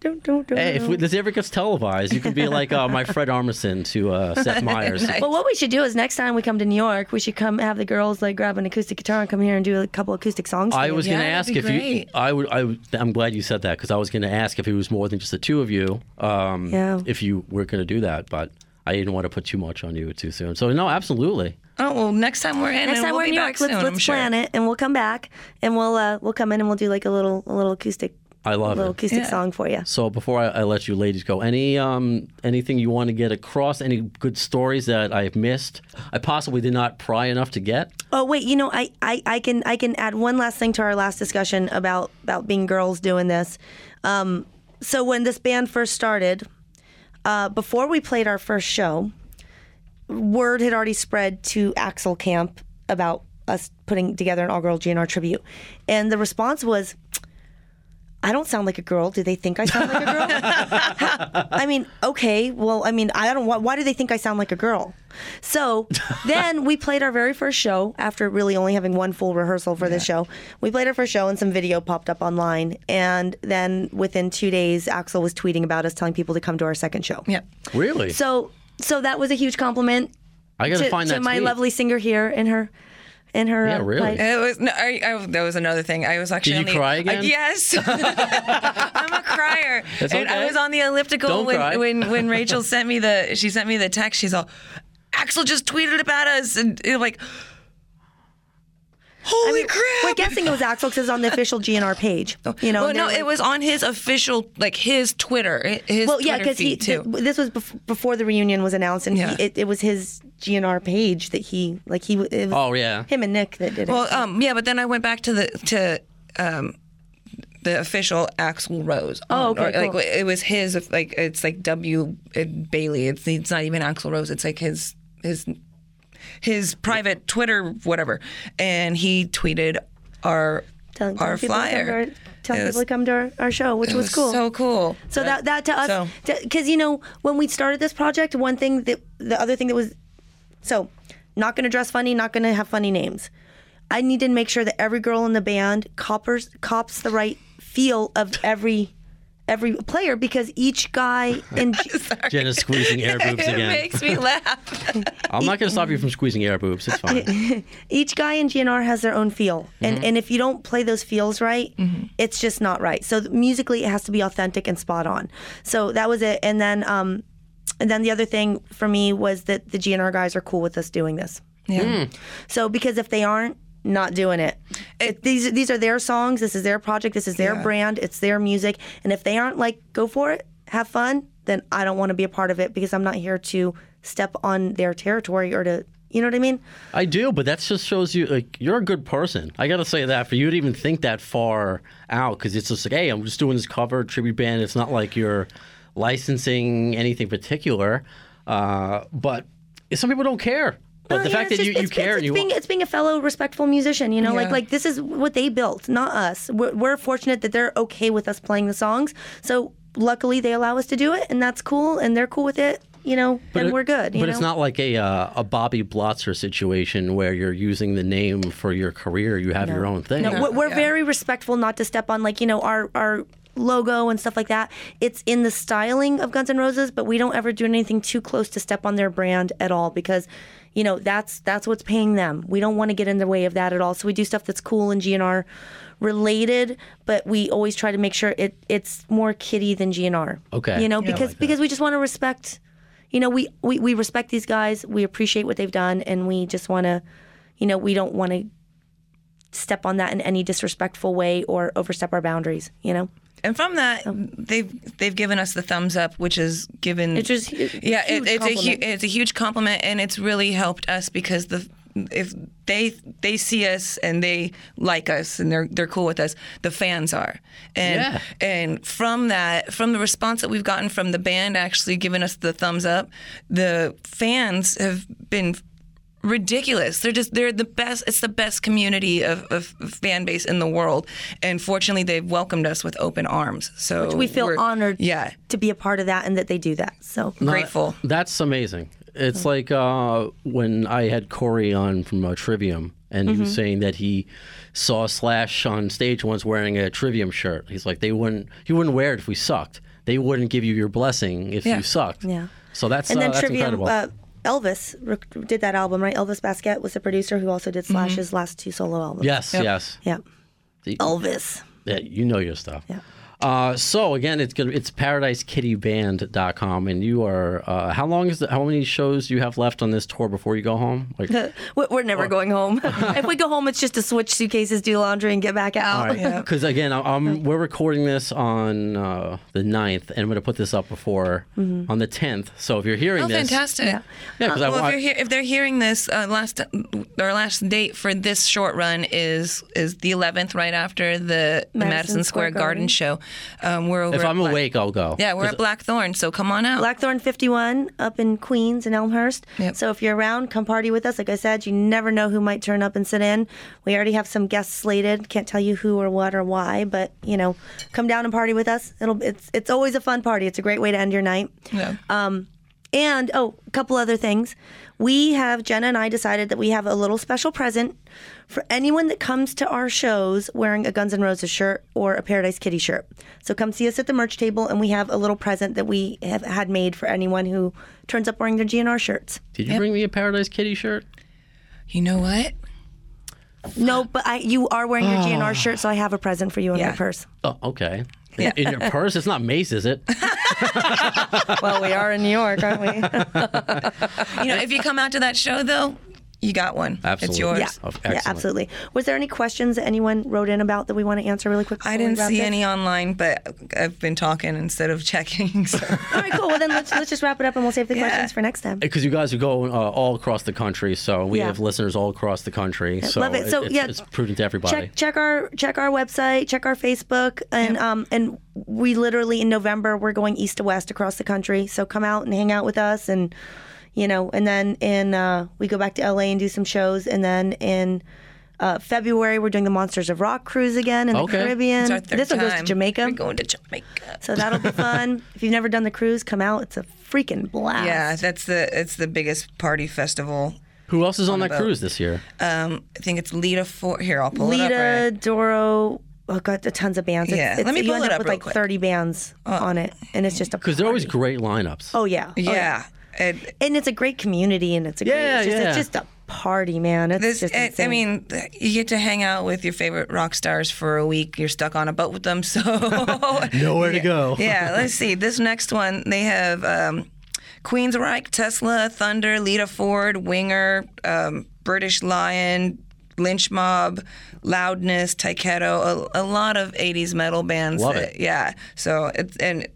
Dum, dum, dum, Hey, if we, this ever gets televised, you can be like uh, my Fred Armisen to uh, Seth <laughs> Meyers. Well, what we should do is next time we come to New York, we should come have the girls like grab an acoustic guitar and come here and do a couple acoustic songs. I was going to Yeah, ask if be you. I would. I would. I'm glad you said that because I was going to ask if it was more than just the two of you. Um, Yeah. If you were going to do that, but I didn't want to put too much on you too soon. So no, absolutely. oh well, next time we're in, Next time we'll we're in be New back York, let's, let's sure. plan it and we'll come back and we'll uh, we'll come in and we'll do like a little a little acoustic I love little it. acoustic Yeah. song for you. So before I, I let you ladies go, any um anything you want to get across? Any good stories that I've missed? I possibly did not pry enough to get. Oh wait, you know I, I, I can I can add one last thing to our last discussion about about being girls doing this. Um, so when this band first started, uh, before we played our first show, word had already spread to Axl Camp about us putting together an all girl GNR tribute, and the response was. I don't sound like a girl. Do they think I sound like a girl? <laughs> I mean, okay. Well, I mean, I don't. Why, why do they think I sound like a girl? So <laughs> then we played our very first show after really only having one full rehearsal for this show. We played our first show and some video popped up online. And then within two days, Axl was tweeting about us, telling people to come to our second show. Yep. Really? So, so that was a huge compliment I got to, to find to that to my tweet. lovely singer here in her, in her. Yeah, uh, really? life. It was no, I, I, that was another thing. I was actually Did on you the, cry uh, again? yes, <laughs> I'm a crier. That's and I was on the elliptical Don't when, cry. when when Rachel sent me the she sent me the text. She's all, Axl just tweeted about us, and you're like, holy I mean, crap! We're guessing it was Axl because it's on the official GNR page. You know, well, no, they're it was on his official, like his Twitter, his Well, yeah, because he too. th- this was bef- before the reunion was announced, and Yeah. he, it, it was his GNR page that he like he it was Oh yeah. him and Nick that did it. Well, um, yeah, but then I went back to the to um, the official Axl Rose. Oh, on- okay, or, Like it was his, like it's like W uh, Bailey. It's it's not even Axl Rose. It's like his his his private Twitter whatever, and he tweeted our telling, our telling people to come to our, telling It people to come to our, our show, which It was, cool. So cool. So that that to us, So- because you know when we started this project, one thing that the other thing that was, so not going to dress funny, not going to have funny names. I needed to make sure that every girl in the band coppers cops the right feel of every every player because each guy <laughs> in Jenna's squeezing air boobs it again. makes me laugh. <laughs> I'm not going to stop you from squeezing air boobs. It's fine. <laughs> each guy in GNR has their own feel, and Mm-hmm. and if you don't play those feels right, it's just not right. So musically, it has to be authentic and spot on. So that was it. And then um, and then the other thing for me was that the GNR guys are cool with us doing this. Yeah. Hmm. So because if they aren't, not doing it. It- these these are their songs. This is their project. This is their Yeah. brand. It's their music. And if they aren't like, go for it, have fun, then I don't want to be a part of it because I'm not here to step on their territory or to, you know what I mean? I do, but that just shows you like you're a good person. I got to say that for you to even think that far out, because it's just like, hey, I'm just doing this cover tribute band. It's not like you're licensing anything particular. Uh, but some people don't care. But No, the yeah, fact that just- you, you it's, care it's, and you being, it's being a fellow respectful musician, you know, like Yeah. like this is what they built, not us. We're, we're fortunate that they're okay with us playing the songs. So luckily they allow us to do it, and that's cool, and they're cool with it. you know, then it- we're good. You but know? it's not like a uh, a Bobby Blotzer situation where you're using the name for your career. You have your own thing. No, we're, we're Yeah. very respectful not to step on like you know our our logo and stuff like that. It's in the styling of Guns N' Roses, but we don't ever do anything too close to step on their brand at all because you know that's that's what's paying them. We don't want to get in the way of that at all. So we do stuff that's cool and GNR related, but we always try to make sure it it's more kitty than GNR. Okay. You know, Yeah, because like because we just want to respect you know, we, we, we respect these guys, we appreciate what they've done and we just wanna you know, we don't wanna step on that in any disrespectful way or overstep our boundaries. You know, And from that, they've they've given us the thumbs up, which is given. It's just a yeah, huge it, it's a hu- it's a huge compliment, and it's really helped us because the if they they see us and they like us and they're they're cool with us, the fans are, and Yeah. and from that from the response that we've gotten from the band actually giving us the thumbs up, the fans have been ridiculous. They're just they're the best. It's the best community of, of fan base in the world, and fortunately, they've welcomed us with open arms. So we feel honored Yeah, to be a part of that and that they do that. So grateful. That's amazing. It's like uh, when I had Corey on from uh, Trivium, and he Mm-hmm. was saying that he saw Slash on stage once wearing a Trivium shirt. He's like, they wouldn't, he wouldn't wear it if we sucked. They wouldn't give you your blessing if Yeah. you sucked. Yeah. So that's and uh, that's Trivium, incredible. uh, Elvis rec- did that album, right? Elvis Baskette was the producer who also did Slash's mm-hmm. last two solo albums. yes, yes. Yeah. Elvis. Yeah, you know your stuff. Yeah. Uh, so again, it's gonna it's paradisekittyband.com, and you are uh, how long is the, how many shows do you have left on this tour before you go home? Like, We're we're never going home. <laughs> if we go home, it's just to switch suitcases, do laundry, and get back out. All right. Because again, I- I'm, we're recording this on uh, the 9th, and I'm going to put this up before on the 10th. So if you're hearing Oh, this, fantastic! Yeah. Yeah, 'cause I well, want- if, you're hear- if they're hearing this, uh, last our last date for this short run is is the 11th, right after the Madison, Square, Garden, Garden. show. Um, we're over. if I'm Black- awake, I'll go. Yeah, we're at Blackthorn, so come on out. Blackthorn 51 up in Queens and Elmhurst. Yep. So if you're around, come party with us. Like I said, you never know who might turn up and sit in. We already have some guests slated. Can't tell you who or what or why, but you know, come down and party with us. It'll it's it's always a fun party. It's a great way to end your night. yeah. And oh, a couple other things. We have Jenna and I decided that we have a little special present for anyone that comes to our shows wearing a Guns N' Roses shirt or a Paradise Kitty shirt. So come see us at the merch table, and we have a little present that we have had made for anyone who turns up wearing their GNR shirts. Did you bring me a Paradise Kitty shirt? you know what? No, but I you are wearing your GNR ah. shirt, so I have a present for you in Yeah. my purse. Oh, okay. In, in your purse? It's not Mace, is it? <laughs> Well, we are in New York, aren't we? <laughs> You know, if you come out to that show though, you got one. Absolutely. It's yours. yeah, Oh, yeah, absolutely. Was there any questions that anyone wrote in about that we want to answer really quickly? I didn't see this? any online, but I've been talking instead of checking. <laughs> So. All right, cool. Well, then let's let's just wrap it up, and we'll save the Yeah. questions for next time. Because you guys are going uh, all across the country, so we Yeah. have listeners all across the country. So, love it. So, it's, yeah, it's prudent to everybody. check check our check our website, check our Facebook, and um and we literally in November we're going east to west across the country. So come out and hang out with us, and you know, and then in uh, we go back to LA and do some shows, and then in. Uh, February, we're doing the Monsters of Rock cruise again in Okay. the Caribbean. It's our third This one goes to. Jamaica, We're going to Jamaica. so that'll be fun. <laughs> if you've never done the cruise, come out. It's a freaking blast. Yeah, that's the it's the biggest party festival. Who else is on, a that boat. cruise this year? Um, I think it's Lita Ford. Here, I'll pull it up. Lita, Right. Doro. Oh, got tons of bands. It's- Yeah, it's, let me you pull end it up up with like quick. 30 bands on it, and it's just a Because they're always great lineups. Oh yeah, Yeah, and and it's a great community, and it's a great. Yeah, it's, just, yeah. it's just a party, man. It's this. just. I- I mean, you get to hang out with your favorite rock stars for a week. You're stuck on a boat with them, <laughs> so <laughs> Nowhere to go. <laughs> yeah. Let's see. This next one, they have um, Queensryche, Tesla, Thunder, Lita Ford, Winger, um, British Lion, Lynch Mob, Loudness, Tyketto, a, a lot of '80s metal bands. Love that- it. Yeah. So it's and.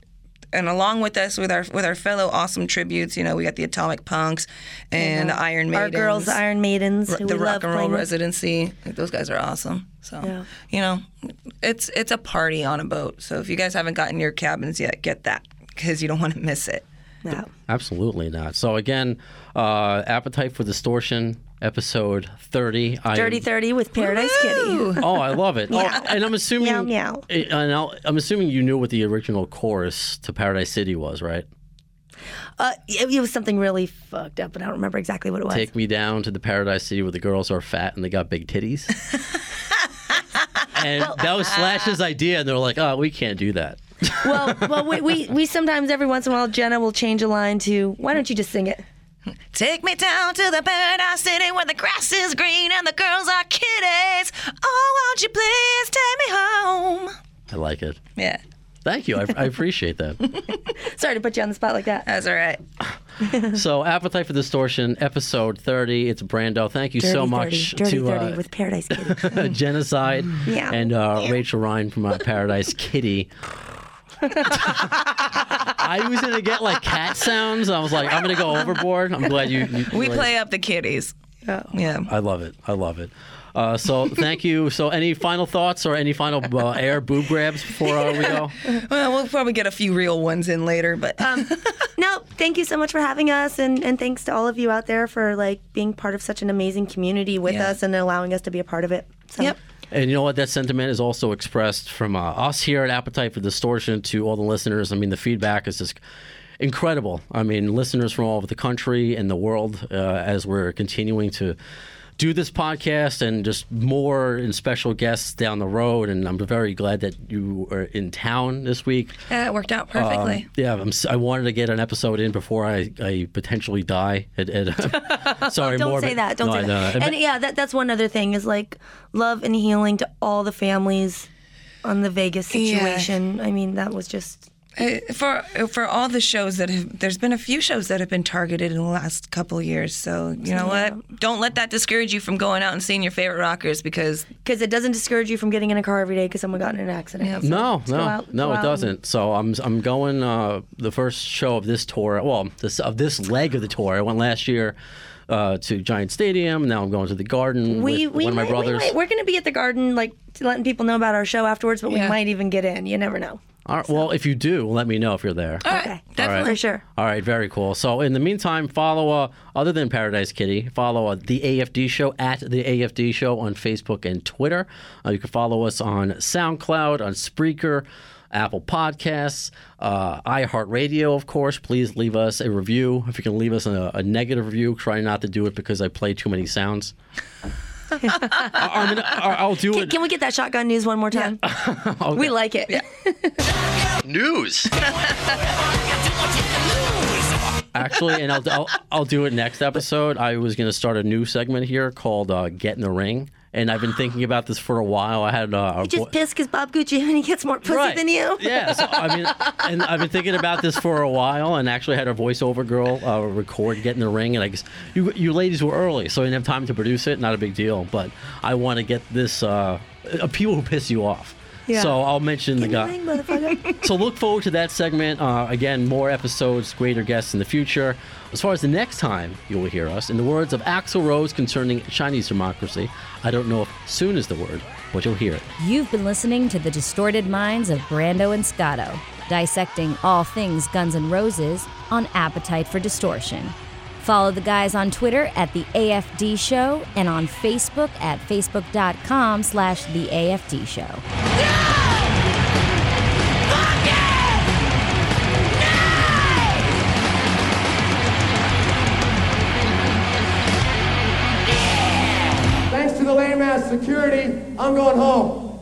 And along with us, with our with our fellow awesome tributes, you know, we got the Atomic Punks and the Iron Maidens, our girls, the Iron Maidens, who the we Rock love and Roll playing. Residency. Those guys are awesome. So Yeah. you know, it's it's a party on a boat. So if you guys haven't gotten your cabins yet, get that because you don't want to miss it. Yeah. Absolutely not. So again, uh, Appetite for Distortion, episode 30. I am- Dirty Thirty with Paradise Kitty. Oh, I love it. <laughs> Oh, and I'm assuming Meow, meow. and I'll, I'm assuming you knew what the original chorus to Paradise City was, right? Uh, it, it was something really fucked up, but I don't remember exactly what it was. Take me down to the Paradise City where the girls are fat and they got big titties. <laughs> and that was Slash's idea, and they're like, "Oh, we can't do that." well, well, we, we we sometimes every once in a while Jenna will change a line to why don't you just sing it? Take me down to the paradise city where the grass is green and the girls are kitties. Oh, won't you please take me home? I like it. Yeah, Thank you. I, I appreciate that. <laughs> Sorry to put you on the spot like that. that's all right. <laughs> So, Appetite for Distortion, episode 30. It's Brando. Thank you so much 30, Dirty to 30 uh, with Paradise Kitty. <laughs> Genocide Yeah. and uh, Rachel Ryan from uh, Paradise Kitty. I was gonna get like cat sounds. I was like, I'm gonna go overboard. I'm glad you. you We like- play up the kitties. Yeah. yeah. I love it. I love it. Uh, so thank you. So any final thoughts or any final uh, air boob grabs before uh, we go? Well, we'll probably get a few real ones in later, but Um, no, thank you so much for having us, and, and thanks to all of you out there for like being part of such an amazing community with Yeah. us and allowing us to be a part of it. So, yep. And you know what? That sentiment is also expressed from uh, us here at Appetite for Distortion to all the listeners. I mean, the feedback is just incredible. I mean, listeners from all over the country and the world uh, as we're continuing to do this podcast and just more and special guests down the road. And I'm very glad that you are in town this week. Yeah, it worked out perfectly. Um, yeah, I'm, s- I wanted to get an episode in before I, I potentially die. At, at, <laughs> sorry, Don't morbid. say that. Don't No, say that. know. And yeah, that, that's one other thing is like love and healing to all the families on the Vegas Yeah. situation. I mean, that was just for for all the shows that have, there's been a few shows that have been targeted in the last couple of years. So you know what? Don't let that discourage you from going out and seeing your favorite rockers because because it doesn't discourage you from getting in a car every day because someone got in an accident. Yeah. So No, no, out- no, it doesn't. So I'm I'm going uh, the first show of this tour. Well, this of this leg of the tour. I went last year uh, to Giant Stadium. Now I'm going to the Garden We, with we one of my might, brothers. We might, we're going to be at the garden, like letting people know about our show afterwards, but we might even get in. You never know. All right, well, if you do, let me know if you're there. all right, Okay. definitely. Sure. All right, very cool. So in the meantime, follow uh, other than Paradise Kitty, follow uh, the AFD Show at the AFD Show on Facebook and Twitter. Uh, you can follow us on SoundCloud, on Spreaker. Apple Podcasts, uh, iHeartRadio, of course. Please leave us a review. If you can leave us a, a negative review, try not to do it because I play too many sounds. I, I'm gonna, I- I'll do Can, it. can we get that shotgun news one more time? <laughs> We like it. <laughs> News. Actually, and I'll, I'll I'll do it next episode. I was going to start a new segment here called uh, "Get in the Ring," and I've been thinking about this for a while. I had uh, a Just pissed because Bob Gucci and he gets more pussy Right. than you. Yeah, so, I mean, <laughs> and I've been thinking about this for a while, and actually had a voiceover girl uh, record "Get in the Ring," and I guess you you ladies were early, so I didn't have time to produce it. Not a big deal, but I want to get this uh, uh, people who piss you off. Yeah. So I'll mention the guy. <laughs> So look forward to that segment. Uh, again, more episodes, greater guests in the future. As far as the next time you will hear us, in the words of Axl Rose concerning Chinese democracy, I don't know if soon is the word, but you'll hear it. You've been listening to the distorted minds of Brando and Scotto, dissecting all things Guns N' Roses on Appetite for Distortion. Follow the guys on Twitter at the AFD Show and on Facebook at facebook.com slash the AFD Show. Thanks to the lame ass security, I'm going home.